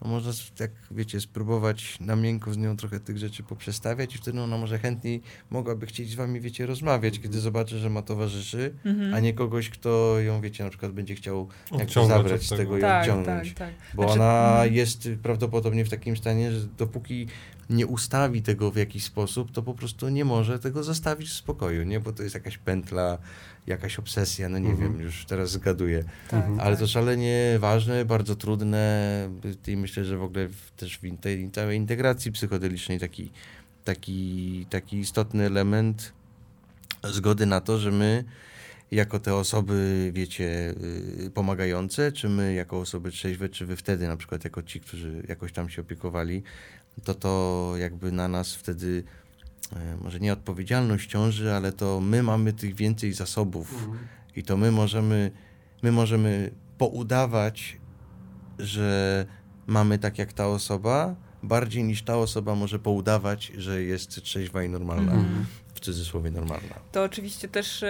to można, jak wiecie, spróbować na miękko z nią trochę tych rzeczy poprzestawiać i wtedy ona może chętniej mogłaby chcieć z wami, wiecie, rozmawiać, kiedy zobaczy, że ma towarzyszy, Mhm. a nie kogoś, kto ją, wiecie, na przykład będzie chciał jakby zabrać z tego. tego i tak, odciągnąć. tak, tak. Bo Znaczy, ona mm. jest prawdopodobnie w takim stanie, że dopóki nie ustawi tego w jakiś sposób, to po prostu nie może tego zostawić w spokoju, nie? Bo to jest jakaś pętla, jakaś obsesja, no nie Mhm. wiem, już teraz zgaduję. Tak, Ale tak. to szalenie ważne, bardzo trudne i myślę, że w ogóle też w tej całej integracji psychodelicznej taki, taki, taki istotny element zgody na to, że my jako te osoby, wiecie, y, pomagające, czy my jako osoby trzeźwe, czy wy wtedy na przykład jako ci, którzy jakoś tam się opiekowali, to to jakby na nas wtedy e, może nie odpowiedzialność ciąży, ale to my mamy tych więcej zasobów i to my możemy, my możemy poudawać, że mamy tak jak ta osoba, bardziej niż ta osoba może poudawać, że jest trzeźwa i normalna. Mhm. Cudzysłowie normalna. To oczywiście też e,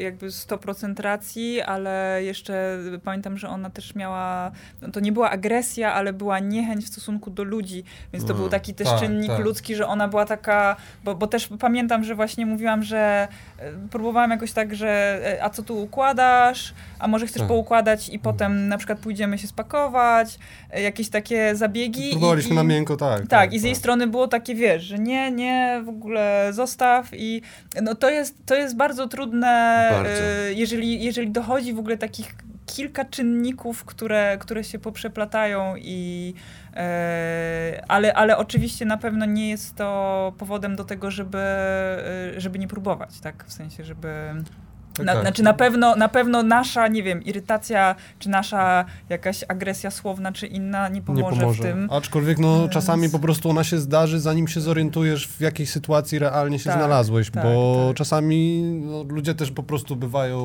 jakby 100% racji, ale jeszcze pamiętam, że ona też miała, no to nie była agresja, ale była niechęć w stosunku do ludzi, więc to No. był taki też Tak, czynnik tak. ludzki, że ona była taka, bo, bo też pamiętam, że właśnie mówiłam, że e, próbowałam jakoś tak, że e, a co tu układasz, a może chcesz Tak. poukładać i potem na przykład pójdziemy się spakować, jakieś takie zabiegi. i- Próbowaliśmy i, na miękko, tak. tak, i z jej strony było takie, wiesz, że nie, nie, w ogóle zostaw i no to jest, to jest bardzo trudne, Bardzo. e, jeżeli, jeżeli dochodzi w ogóle takich kilka czynników, które, które się poprzeplatają i e, ale, ale oczywiście na pewno nie jest to powodem do tego, żeby, e, żeby nie próbować, tak? W sensie, żeby... Tak, Na, tak. Znaczy na pewno, na pewno nasza, nie wiem, irytacja, czy nasza jakaś agresja słowna, czy inna nie pomoże, w tym. Aczkolwiek no, Więc- czasami po prostu ona się zdarzy, zanim się zorientujesz, w jakiej sytuacji realnie się Tak, znalazłeś, tak, bo tak. czasami no, ludzie też po prostu bywają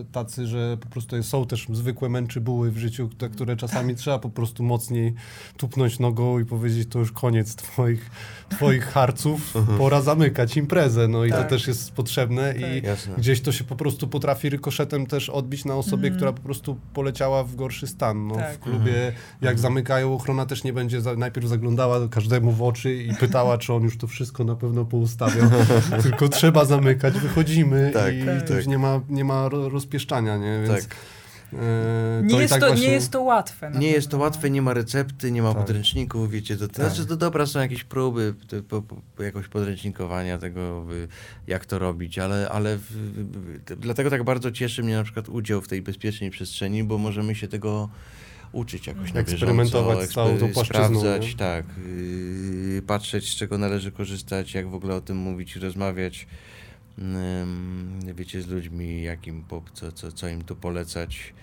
e, tacy, że po prostu są też zwykłe męczybuły w życiu, te, które czasami trzeba po prostu mocniej tupnąć nogą i powiedzieć, to już koniec twoich, twoich harców, *laughs* pora zamykać imprezę, no i to Tak. też jest potrzebne i Jasne. gdzieś to się po prostu potrafi rykoszetem też odbić na osobie, Mhm. która po prostu poleciała w gorszy stan. No, Tak. W klubie, jak zamykają, ochrona też nie będzie za, najpierw zaglądała każdemu w oczy i pytała, czy on już to wszystko na pewno poustawiał. *laughs* Tylko trzeba zamykać, wychodzimy Tak, i tak. to już nie ma, nie ma ro- rozpieszczania, nie? Więc, Tak. E, Nie, jest, tak to, właśnie- nie jest to łatwe. Nie jest to pewno, no. łatwe, nie ma recepty, nie ma Tak. podręczników, wiecie, to, to Tak. znaczy to dobra, są jakieś próby to, po, po, jakoś podręcznikowania tego, jak to robić, ale, ale w, w, dlatego tak bardzo cieszy mnie na przykład udział w tej bezpiecznej przestrzeni, bo możemy się tego uczyć jakoś na Eksperymentować bieżąco, z całą tą płaszczyzną, sprawdzać, nie? tak, yy, patrzeć z czego należy korzystać, jak w ogóle o tym mówić, rozmawiać, wiecie, z ludźmi, jak im, po, co, co, co im tu polecać.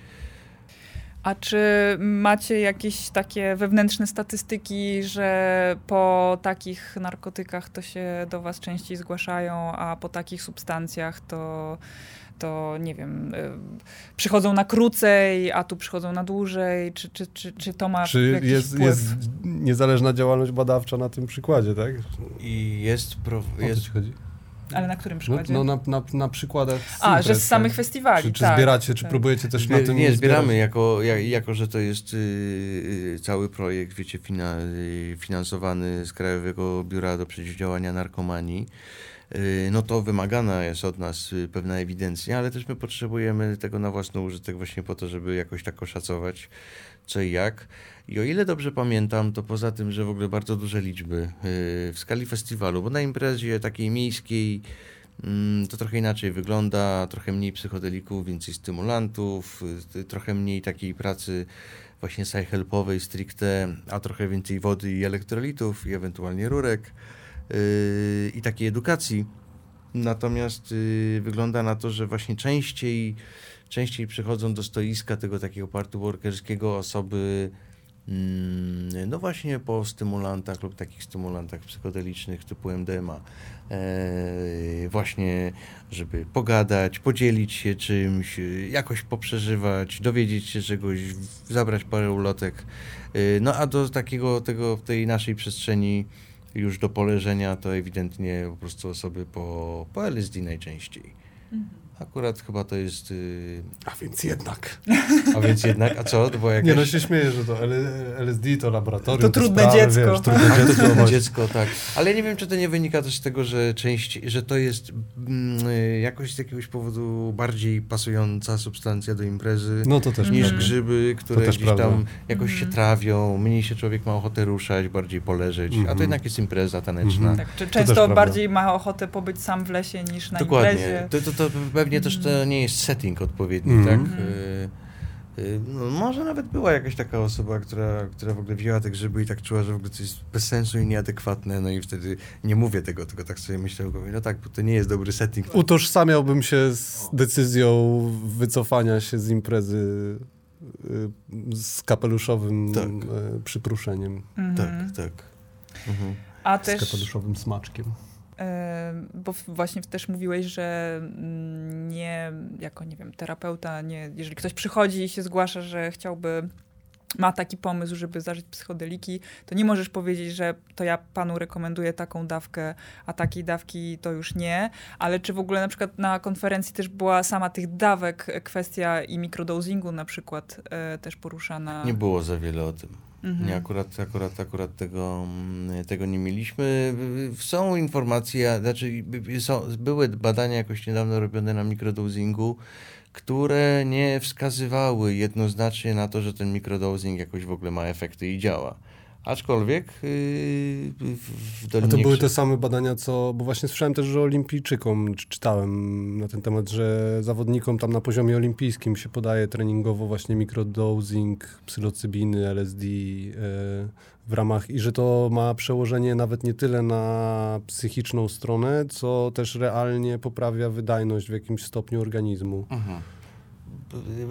A czy macie jakieś takie wewnętrzne statystyki, że po takich narkotykach to się do was częściej zgłaszają, a po takich substancjach to, to nie wiem, y, przychodzą na krócej, a tu przychodzą na dłużej? Czy, czy, czy, czy to ma Czy jakiś jest, wpływ? jest niezależna działalność badawcza na tym przykładzie, tak? I jest, pro, O co jest ci chodzi? Ale na którym No, przykładzie? no na, na, na przykładach z a, że imprez, z samych tak? festiwali, Czy, czy tak, zbieracie, czy tak. próbujecie też Zbie- na tym Nie, zbieramy zbierać? jako, jak, jako, że to jest y, y, cały projekt, wiecie, fina, y, finansowany z Krajowego Biura do Przeciwdziałania Narkomanii. Y, no to wymagana jest od nas pewna ewidencja, ale też my potrzebujemy tego na własny użytek właśnie po to, żeby jakoś tak oszacować co i jak. I o ile dobrze pamiętam, to poza tym, że w ogóle bardzo duże liczby y, w skali festiwalu, bo na imprezie takiej miejskiej Mm, To trochę inaczej wygląda, trochę mniej psychodelików, więcej stymulantów, y, trochę mniej takiej pracy właśnie sci-helpowej stricte, a trochę więcej wody i elektrolitów i ewentualnie rurek yy, i takiej edukacji. Natomiast wygląda na to, że właśnie częściej, częściej przychodzą do stoiska tego takiego party workerskiego osoby no właśnie po stymulantach lub takich stymulantach psychodelicznych typu MDMA. E, właśnie, żeby pogadać, podzielić się czymś, y, jakoś poprzeżywać, dowiedzieć się czegoś, zabrać parę ulotek. Y, No a do takiego, tego, tej naszej przestrzeni już do poleżenia to ewidentnie po prostu osoby po, po LSD najczęściej. Akurat chyba to jest... y, A więc jednak. A więc jednak, a co? To jakaś... Nie no się śmieję, że to LSD to laboratorium. To te trudne sprawy, dziecko. Wiesz, trudne A to dziecko. trudne właśnie. dziecko, tak. Ale nie wiem, czy to nie wynika też z tego, że częściej, że to jest mm, y, jakoś z jakiegoś powodu bardziej pasująca substancja do imprezy No to też niż Mhm. grzyby, które gdzieś prawda. tam jakoś się Mhm. trawią, mniej się człowiek ma ochotę ruszać, bardziej poleżeć, a to Mhm. jednak jest impreza taneczna. Mhm. Tak, czy też często prawda. bardziej ma ochotę pobyć sam w lesie niż na Dokładnie. imprezie. To, to, to pewnie też to nie jest setting odpowiedni, Mhm. tak? Y, y, No, może nawet była jakaś taka osoba, która, która w ogóle wzięła te grzyby i tak czuła, że w ogóle to jest bez sensu i nieadekwatne, no i wtedy nie mówię tego, tylko tak sobie myślę, no tak, bo to nie jest dobry setting. Utożsamiałbym się z decyzją wycofania się z imprezy y, z kapeluszowym Tak. przypruszeniem, Mhm. Tak, tak. Mhm. A z też, kapeluszowym smaczkiem. Bo właśnie też mówiłeś, że mm, nie, jako nie wiem, terapeuta, nie, jeżeli ktoś przychodzi i się zgłasza, że chciałby ma taki pomysł, żeby zażyć psychodeliki, to nie możesz powiedzieć, że to ja panu rekomenduję taką dawkę, a takiej dawki to już nie. Ale czy w ogóle na przykład na konferencji też była sama tych dawek kwestia i mikrodosingu na przykład e, też poruszana? Nie było za wiele o tym. Mhm. Nie, akurat, akurat, akurat tego, mm, tego nie mieliśmy. Są informacje, znaczy są, były badania jakoś niedawno robione na mikrodosingu, które nie wskazywały jednoznacznie na to, że ten mikrodosing jakoś w ogóle ma efekty i działa. Aczkolwiek yy, w Dolinie A to były te same badania, co, bo właśnie słyszałem też, że olimpijczykom, czytałem na ten temat, że zawodnikom tam na poziomie olimpijskim się podaje treningowo właśnie mikrodosing, psylocybiny, LSD yy, w ramach i że to ma przełożenie nawet nie tyle na psychiczną stronę, co też realnie poprawia wydajność w jakimś stopniu organizmu. Mhm.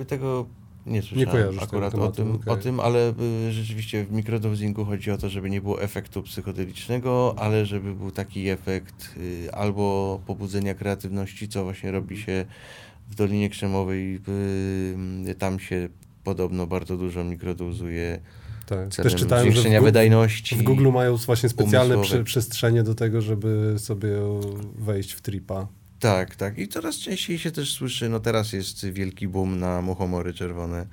Tego nie słyszałem nie akurat o tym, okay. o tym, ale y, rzeczywiście w mikrodosingu chodzi o to, żeby nie było efektu psychodelicznego, ale żeby był taki efekt y, albo pobudzenia kreatywności, co właśnie robi się w Dolinie Krzemowej. Y, tam się podobno bardzo dużo mikrodozuje tak. Też czytałem, że w, wydajności. W Google mają właśnie specjalne prze, przestrzenie do tego, żeby sobie wejść w tripa. Tak, tak. I coraz częściej się też słyszy, no teraz jest wielki boom na muchomory czerwone.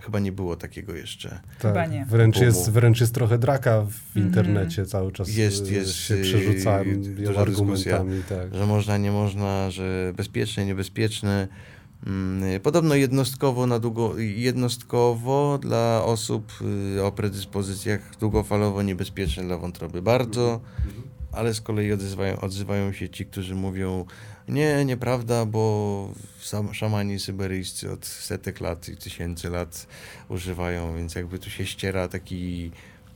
chyba nie było takiego jeszcze. Tak, chyba nie. Wręcz jest, wręcz jest trochę draka w mm -hmm. internecie cały czas. Jest, jest się przerzucałem argumentami. Tak. Że można, nie można, że bezpieczne, niebezpieczne. Mm, podobno jednostkowo, na długo, jednostkowo dla osób y, o predyspozycjach długofalowo niebezpieczne dla wątroby bardzo, ale z kolei odzywają, odzywają się ci, którzy mówią nie, nieprawda, bo sam, szamani syberyjscy od setek lat i tysięcy lat używają, więc jakby tu się ściera taki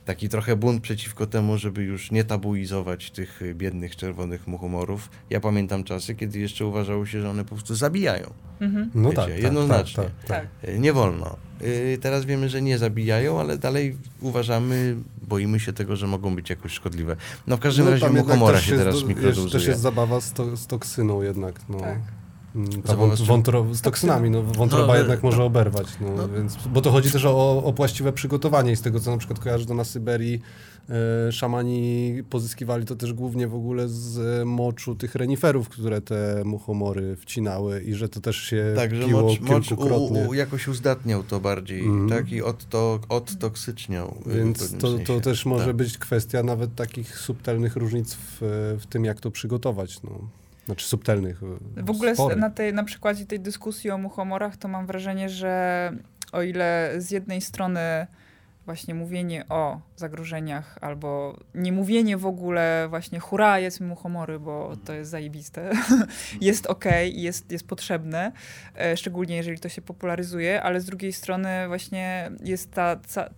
taki trochę bunt przeciwko temu, żeby już nie tabuizować tych biednych czerwonych muchomorów. Ja pamiętam czasy, kiedy jeszcze uważało się, że one po prostu zabijają. Mhm. No Wiecie, tak, tak, jednoznacznie. Tak, tak, tak, Nie wolno. Y, teraz wiemy, że nie zabijają, ale dalej uważamy, boimy się tego, że mogą być jakoś szkodliwe. No w każdym no, razie muchomora się teraz mikrodozuje. Też jest zabawa z, to, z toksyną jednak. No. Tak. Mm, wątro, z toksynami, no, wątroba no, jednak może oberwać, no, no, Więc, bo to chodzi też o, o właściwe przygotowanie i z tego, co na przykład kojarzę, to na Syberii e, szamani pozyskiwali to też głównie w ogóle z moczu tych reniferów, które te muchomory wcinały i że to też się tak, że mocz, kilkukrotnie. Mocz u, u, jakoś uzdatniał to bardziej, mm. tak, i odto, odtoksyczniał. Więc to, to też może tak. być kwestia nawet takich subtelnych różnic w, w tym, jak to przygotować, no. Znaczy subtelnych. E, w ogóle na, tej, na przykładzie tej dyskusji o muchomorach to mam wrażenie, że o ile z jednej strony właśnie mówienie o zagrożeniach albo nie mówienie w ogóle właśnie hura, jest muchomory, bo to jest zajebiste, *laughs* jest ok, jest, jest potrzebne, e, szczególnie jeżeli to się popularyzuje, ale z drugiej strony właśnie jest ta ca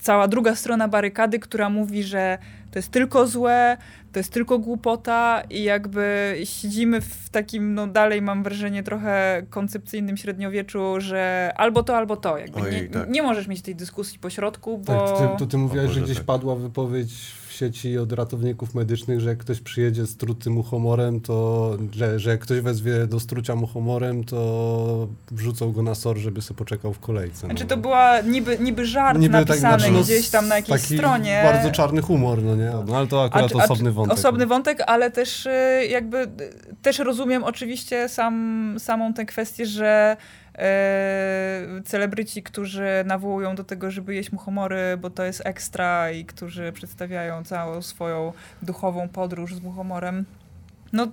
cała druga strona barykady, która mówi, że to jest tylko złe, to jest tylko głupota i jakby siedzimy w takim, no dalej mam wrażenie trochę koncepcyjnym średniowieczu, że albo to, albo to. Jakby Ojej, nie, tak. nie możesz mieć tej dyskusji po środku, bo... Tak, ty, to ty mówiłeś, że gdzieś tak. padła wypowiedź w sieci od ratowników medycznych, że jak ktoś przyjedzie z trutym muchomorem, to że, że jak ktoś wezwie do strucia muchomorem, to wrzucą go na SOR, żeby sobie poczekał w kolejce. No. Znaczy to była niby, niby żart niby tak, napisany tak, znaczy, no, gdzieś tam na jakiejś stronie. bardzo czarny humor, no nie? No ale to akurat a, osobny wątek. Osobny wątek, ale też y, jakby y, też rozumiem oczywiście sam, samą tę kwestię, że celebryci, którzy nawołują do tego, żeby jeść muchomory, bo to jest ekstra i którzy przedstawiają całą swoją duchową podróż z muchomorem. No,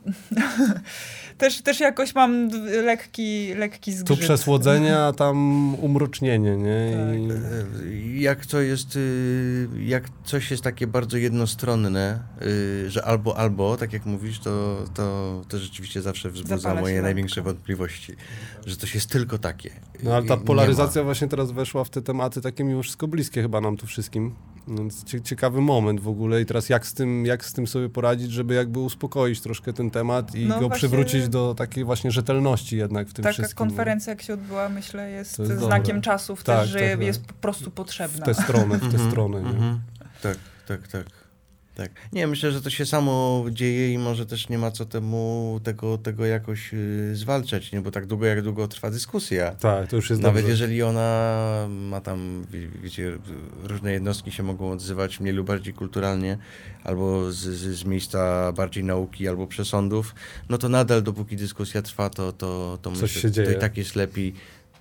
*laughs* też, też jakoś mam lekki, lekki zgrzyt. Tu przesłodzenie, a tam umrocznienie, nie? Tak. I... Jak to jest, y, jak coś jest takie bardzo jednostronne, y, że albo, albo, tak jak mówisz, to, to, to rzeczywiście zawsze wzbudza Zapala moje największe wątpliwości, że to jest tylko takie. No ale ta polaryzacja właśnie teraz weszła w te tematy takie mimo wszystko bliskie chyba nam tu wszystkim. Więc ciekawy moment w ogóle i teraz jak z tym, jak z tym sobie poradzić, żeby jakby uspokoić troszkę ten temat i no go przywrócić do takiej właśnie rzetelności jednak w tym taka wszystkim. Taka konferencja, jak się odbyła, myślę, jest, jest znakiem dobre. czasów tak, też, że tak, tak. jest po prostu potrzebna. W tę stronę, w tę mhm, stronę. Mhm. Tak, tak, tak. Tak. Nie, myślę, że to się samo dzieje i może też nie ma co temu tego, tego jakoś y, zwalczać, nie? Bo tak długo, jak długo trwa dyskusja. Tak, to już jest Nawet dobrze. jeżeli ona ma tam, wie- wiecie, różne jednostki się mogą odzywać mniej lub bardziej kulturalnie, albo z, z, z miejsca bardziej nauki, albo przesądów, no to nadal dopóki dyskusja trwa, to, to, to Coś myślę, się że to dzieje. i tak jest lepiej.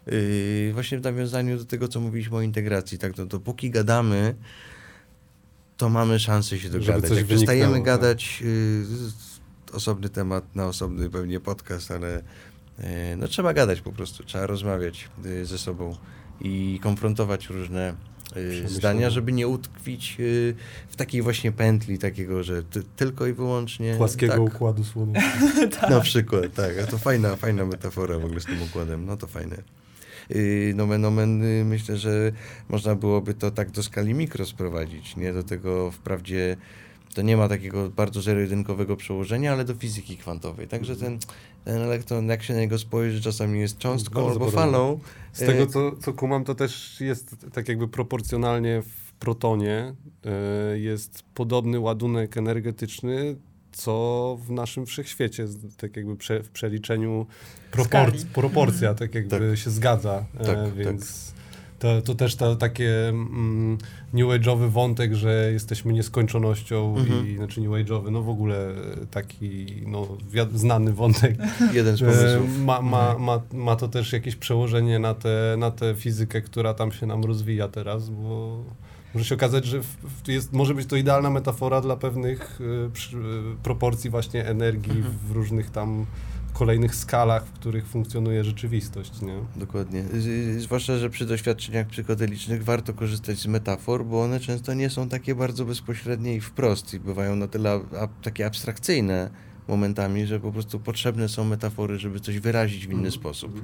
Yy, właśnie w nawiązaniu do tego, co mówiliśmy o integracji, tak, to dopóki gadamy, to mamy szansę się dogadać. Jak przestajemy tak. gadać, yy, osobny temat na osobny pewnie podcast, ale E, No trzeba gadać po prostu, trzeba rozmawiać y, ze sobą i konfrontować różne y, zdania, żeby nie utkwić y, w takiej właśnie pętli takiego, że ty, tylko i wyłącznie Płaskiego tak, układu słonecznego. *laughs* na przykład, tak, a to fajna, fajna metafora w ogóle z tym układem, no to fajne. Yy, Nomen omen, y, myślę, że można byłoby to tak do skali mikro sprowadzić, nie? Do tego wprawdzie to nie ma takiego bardzo zero-jedynkowego przełożenia, ale do fizyki kwantowej. Także ten, ten elektron, jak się na niego spojrzy, czasami jest cząstką Bardzo albo falą. Z tego, E, co, co kumam, to też jest tak jakby proporcjonalnie w protonie jest podobny ładunek energetyczny, co w naszym wszechświecie, tak jakby prze, w przeliczeniu proporc, proporcja tak jakby się zgadza, e, Tak, tak. więc to, to też to takie mm, new age'owy wątek, że jesteśmy nieskończonością Mhm. i znaczy new age'owy, no w ogóle taki no, wiad- znany wątek, *laughs* Jeden z E, pomysłów. Ma, ma, Mhm. ma, ma to też jakieś przełożenie na tę na tę fizykę, która tam się nam rozwija teraz, bo może się okazać, że jest, może być to idealna metafora dla pewnych przy, e, proporcji właśnie energii Mhm. w różnych tam kolejnych skalach, w których funkcjonuje rzeczywistość, nie? Dokładnie. Zwłaszcza, że przy doświadczeniach psychodelicznych warto korzystać z metafor, bo one często nie są takie bardzo bezpośrednie i wprost i bywają na tyle ab- takie abstrakcyjne momentami, że po prostu potrzebne są metafory, żeby coś wyrazić w inny sposób.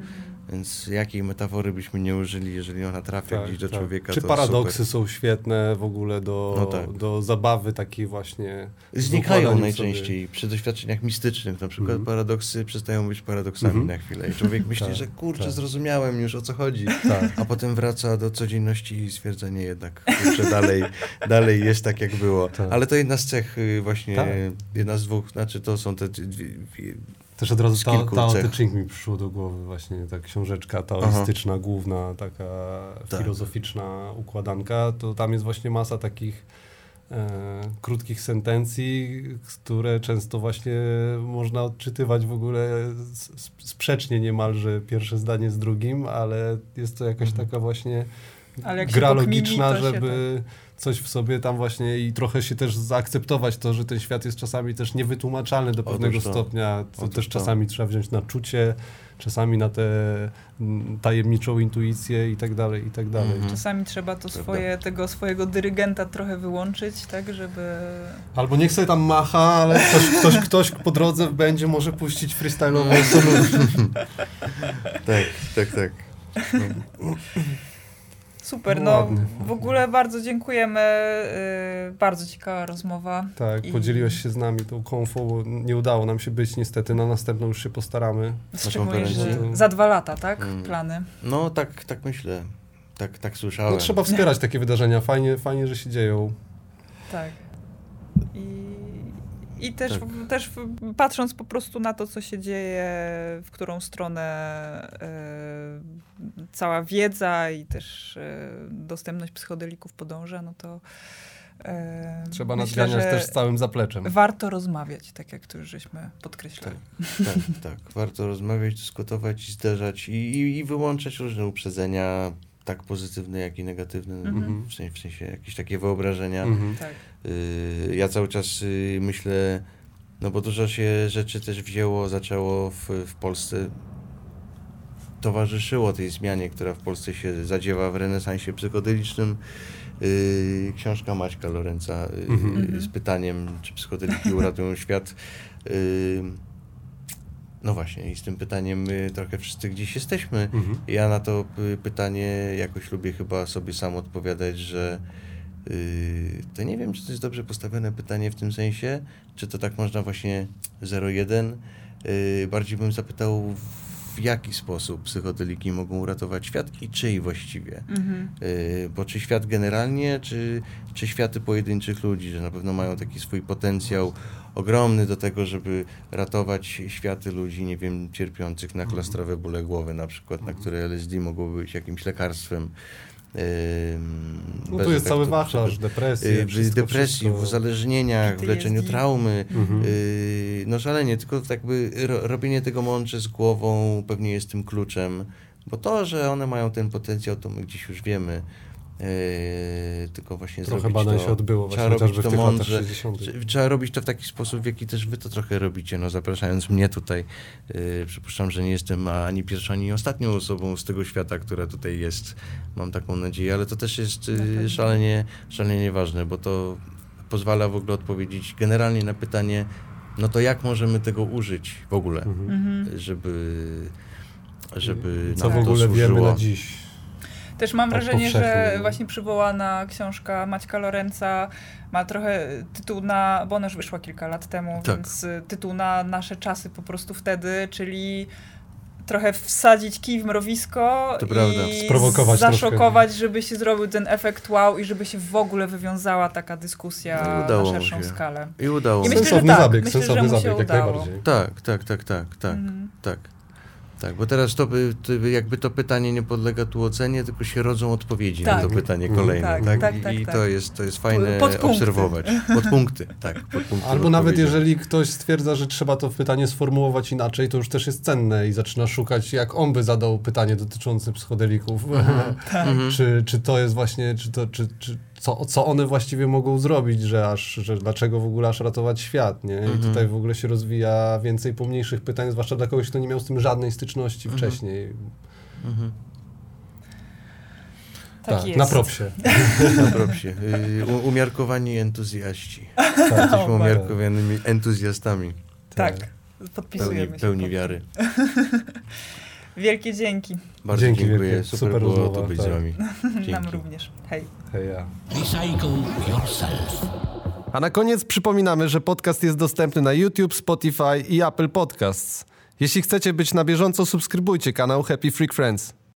Więc jakiej metafory byśmy nie użyli, jeżeli ona trafia gdzieś do człowieka, Tak, Czy to paradoksy super. są świetne w ogóle do, No tak. do zabawy takiej właśnie. Znikają najczęściej przy doświadczeniach mistycznych. Na przykład Mhm. paradoksy przestają być paradoksami Mhm. na chwilę. I człowiek *laughs* myśli, Tak, że kurczę, tak. zrozumiałem już o co chodzi. Tak. A potem wraca do codzienności i stwierdza, nie jednak, kurczę, dalej, dalej jest tak, jak było. Tak. Ale to jedna z cech y, właśnie, Tak. jedna z dwóch, znaczy to są te dwie, dwie, Też od razu ta, kilku Tao cech. Te Ching mi przyszło do głowy właśnie, ta książeczka taoistyczna, główna, taka Tak. filozoficzna układanka, to tam jest właśnie masa takich e, krótkich sentencji, które często właśnie można odczytywać w ogóle sprzecznie niemalże pierwsze zdanie z drugim, ale jest to jakaś Mhm. taka właśnie Ale jak się gra pokmini, logiczna, się tak- żeby coś w sobie tam właśnie i trochę się też zaakceptować to, że ten świat jest czasami też niewytłumaczalny do pewnego to. stopnia, co Otóż też to. czasami trzeba wziąć na czucie, czasami na tę mm, tajemniczą intuicję i tak dalej, i tak dalej. Mhm. Czasami trzeba to swoje, tego swojego dyrygenta trochę wyłączyć, tak, żeby... Albo niech sobie tam macha, ale ktoś, ktoś, ktoś po drodze będzie może puścić freestyle'ową *laughs* solucję. tak, tak, tak. *laughs* Super, No no w ogóle bardzo dziękujemy, yy, bardzo ciekawa rozmowa. Tak, I- podzieliłeś się z nami tą konfą, bo nie udało nam się być niestety, na następną już się postaramy. Szczególnie, że za dwa lata, tak, Mm. plany. No tak, tak myślę. Tak, tak słyszałem. No trzeba wspierać takie wydarzenia, fajnie, fajnie, że się dzieją. Tak. I, i też, Tak. też patrząc po prostu na to, co się dzieje, w którą stronę e, cała wiedza i też e, dostępność psychodelików podąża, no to e, Trzeba myślę, nadganiać też z całym zapleczem. Warto rozmawiać, tak jak tu już żeśmy podkreślali. Tak, tak. Warto rozmawiać, dyskutować i zderzać i, i, i wyłączać różne uprzedzenia, tak pozytywne, jak i negatywne. Mhm. W, sensie, w sensie jakieś takie wyobrażenia. Mhm. Tak. Y, ja cały czas y, myślę, no bo dużo się rzeczy też wzięło, zaczęło w, w Polsce, towarzyszyło tej zmianie, która w Polsce się zadziewa w renesansie psychodelicznym. Y, książka Maćka Lorenza y, Mhm. z pytaniem, czy psychodeliki uratują świat. No właśnie, i z tym pytaniem y, trochę wszyscy gdzieś jesteśmy. Mhm. Ja na to y, pytanie jakoś lubię chyba sobie sam odpowiadać, że yy, to nie wiem, czy to jest dobrze postawione pytanie w tym sensie, czy to tak można właśnie 0-1. Yy, bardziej bym zapytał, w jaki sposób psychodeliki mogą uratować świat i czyj właściwie. Y, Bo czy świat generalnie, czy, czy światy pojedynczych ludzi, że na pewno mają taki swój potencjał ogromny do tego, żeby ratować światy ludzi, nie wiem, cierpiących na klastrowe bóle głowy na przykład, na które LSD mogłoby być jakimś lekarstwem. No tu jest cały wachlarz, depresji, y, w wszystko, depresji, wszystko. w uzależnieniach, w leczeniu traumy. Mhm. y, No szalenie, tylko jakby ro, robienie tego mądrze z głową pewnie jest tym kluczem, bo to, że one mają ten potencjał, to my gdzieś już wiemy. Y, tylko właśnie Trochę zrobić badań to, się odbyło trzeba właśnie robić w to latach mądrze. 60. Trze- Trzeba robić to w taki sposób, w jaki też wy to trochę robicie, no zapraszając mnie tutaj. Yy, przypuszczam, że nie jestem ani pierwszą, ani ostatnią osobą z tego świata, która tutaj jest. Mam taką nadzieję, ale to też jest yy, szalenie, szalenie ważne, bo to pozwala w ogóle odpowiedzieć generalnie na pytanie, no to jak możemy tego użyć w ogóle, Mhm. Mhm. żeby, żeby Co nam w ogóle to wiemy na dziś? Też mam Tak wrażenie, że no. właśnie przywołana książka Maćka Lorenza ma trochę tytuł na, bo ona już wyszła kilka lat temu, Tak. więc y, tytuł na nasze czasy po prostu wtedy, czyli trochę wsadzić kij w mrowisko To prawda. i Sprowokować zaszokować, żeby się zrobił ten efekt wow i żeby się w ogóle wywiązała taka dyskusja No na szerszą się. skalę. I udało I mi myślę, się. że sensowny tak, zabieg, myślę, że sensowny mu się zabieg, jak udało. najbardziej. Tak, tak, tak, tak, tak. Mhm. Tak. Tak, bo teraz to by, to by jakby to pytanie nie podlega tu ocenie, tylko się rodzą odpowiedzi na Tak. to pytanie Mhm. kolejne. Tak, Tak, tak, I, tak, i tak. to jest to jest fajne Podpunkty. obserwować. Podpunkty, tak. Podpunkty Albo nawet jeżeli ktoś stwierdza, że trzeba to pytanie sformułować inaczej, to już też jest cenne i zaczyna szukać, jak on by zadał pytanie dotyczące psychodelików. Tak. Mhm. *laughs* czy, czy to jest właśnie, czy to, czy, czy co, co one właściwie mogą zrobić, że aż, że dlaczego w ogóle aż ratować świat, nie? I Mhm. tutaj w ogóle się rozwija więcej pomniejszych pytań, zwłaszcza dla kogoś, kto nie miał z tym żadnej styczności Mhm. wcześniej. Mhm. Tak, jest. na propsie. *laughs* Na propsie. Y, u- umiarkowani entuzjaści. Tak. *laughs* Jesteśmy umiarkowanymi entuzjastami. Tak, Pełni, podpisujemy się. pełni pod tym. wiary. *laughs* Wielkie dzięki. Bardzo Dzięki dziękuję. wielkie. Super, Super było rozmowa, tu być tak. z wami. *laughs* Nam Dzięki. również. Hej. Hej, ja. Recycle yourself. A na koniec przypominamy, że podcast jest dostępny na YouTube, Spotify i Apple Podcasts. Jeśli chcecie być na bieżąco, subskrybujcie kanał Happy Freak Friends.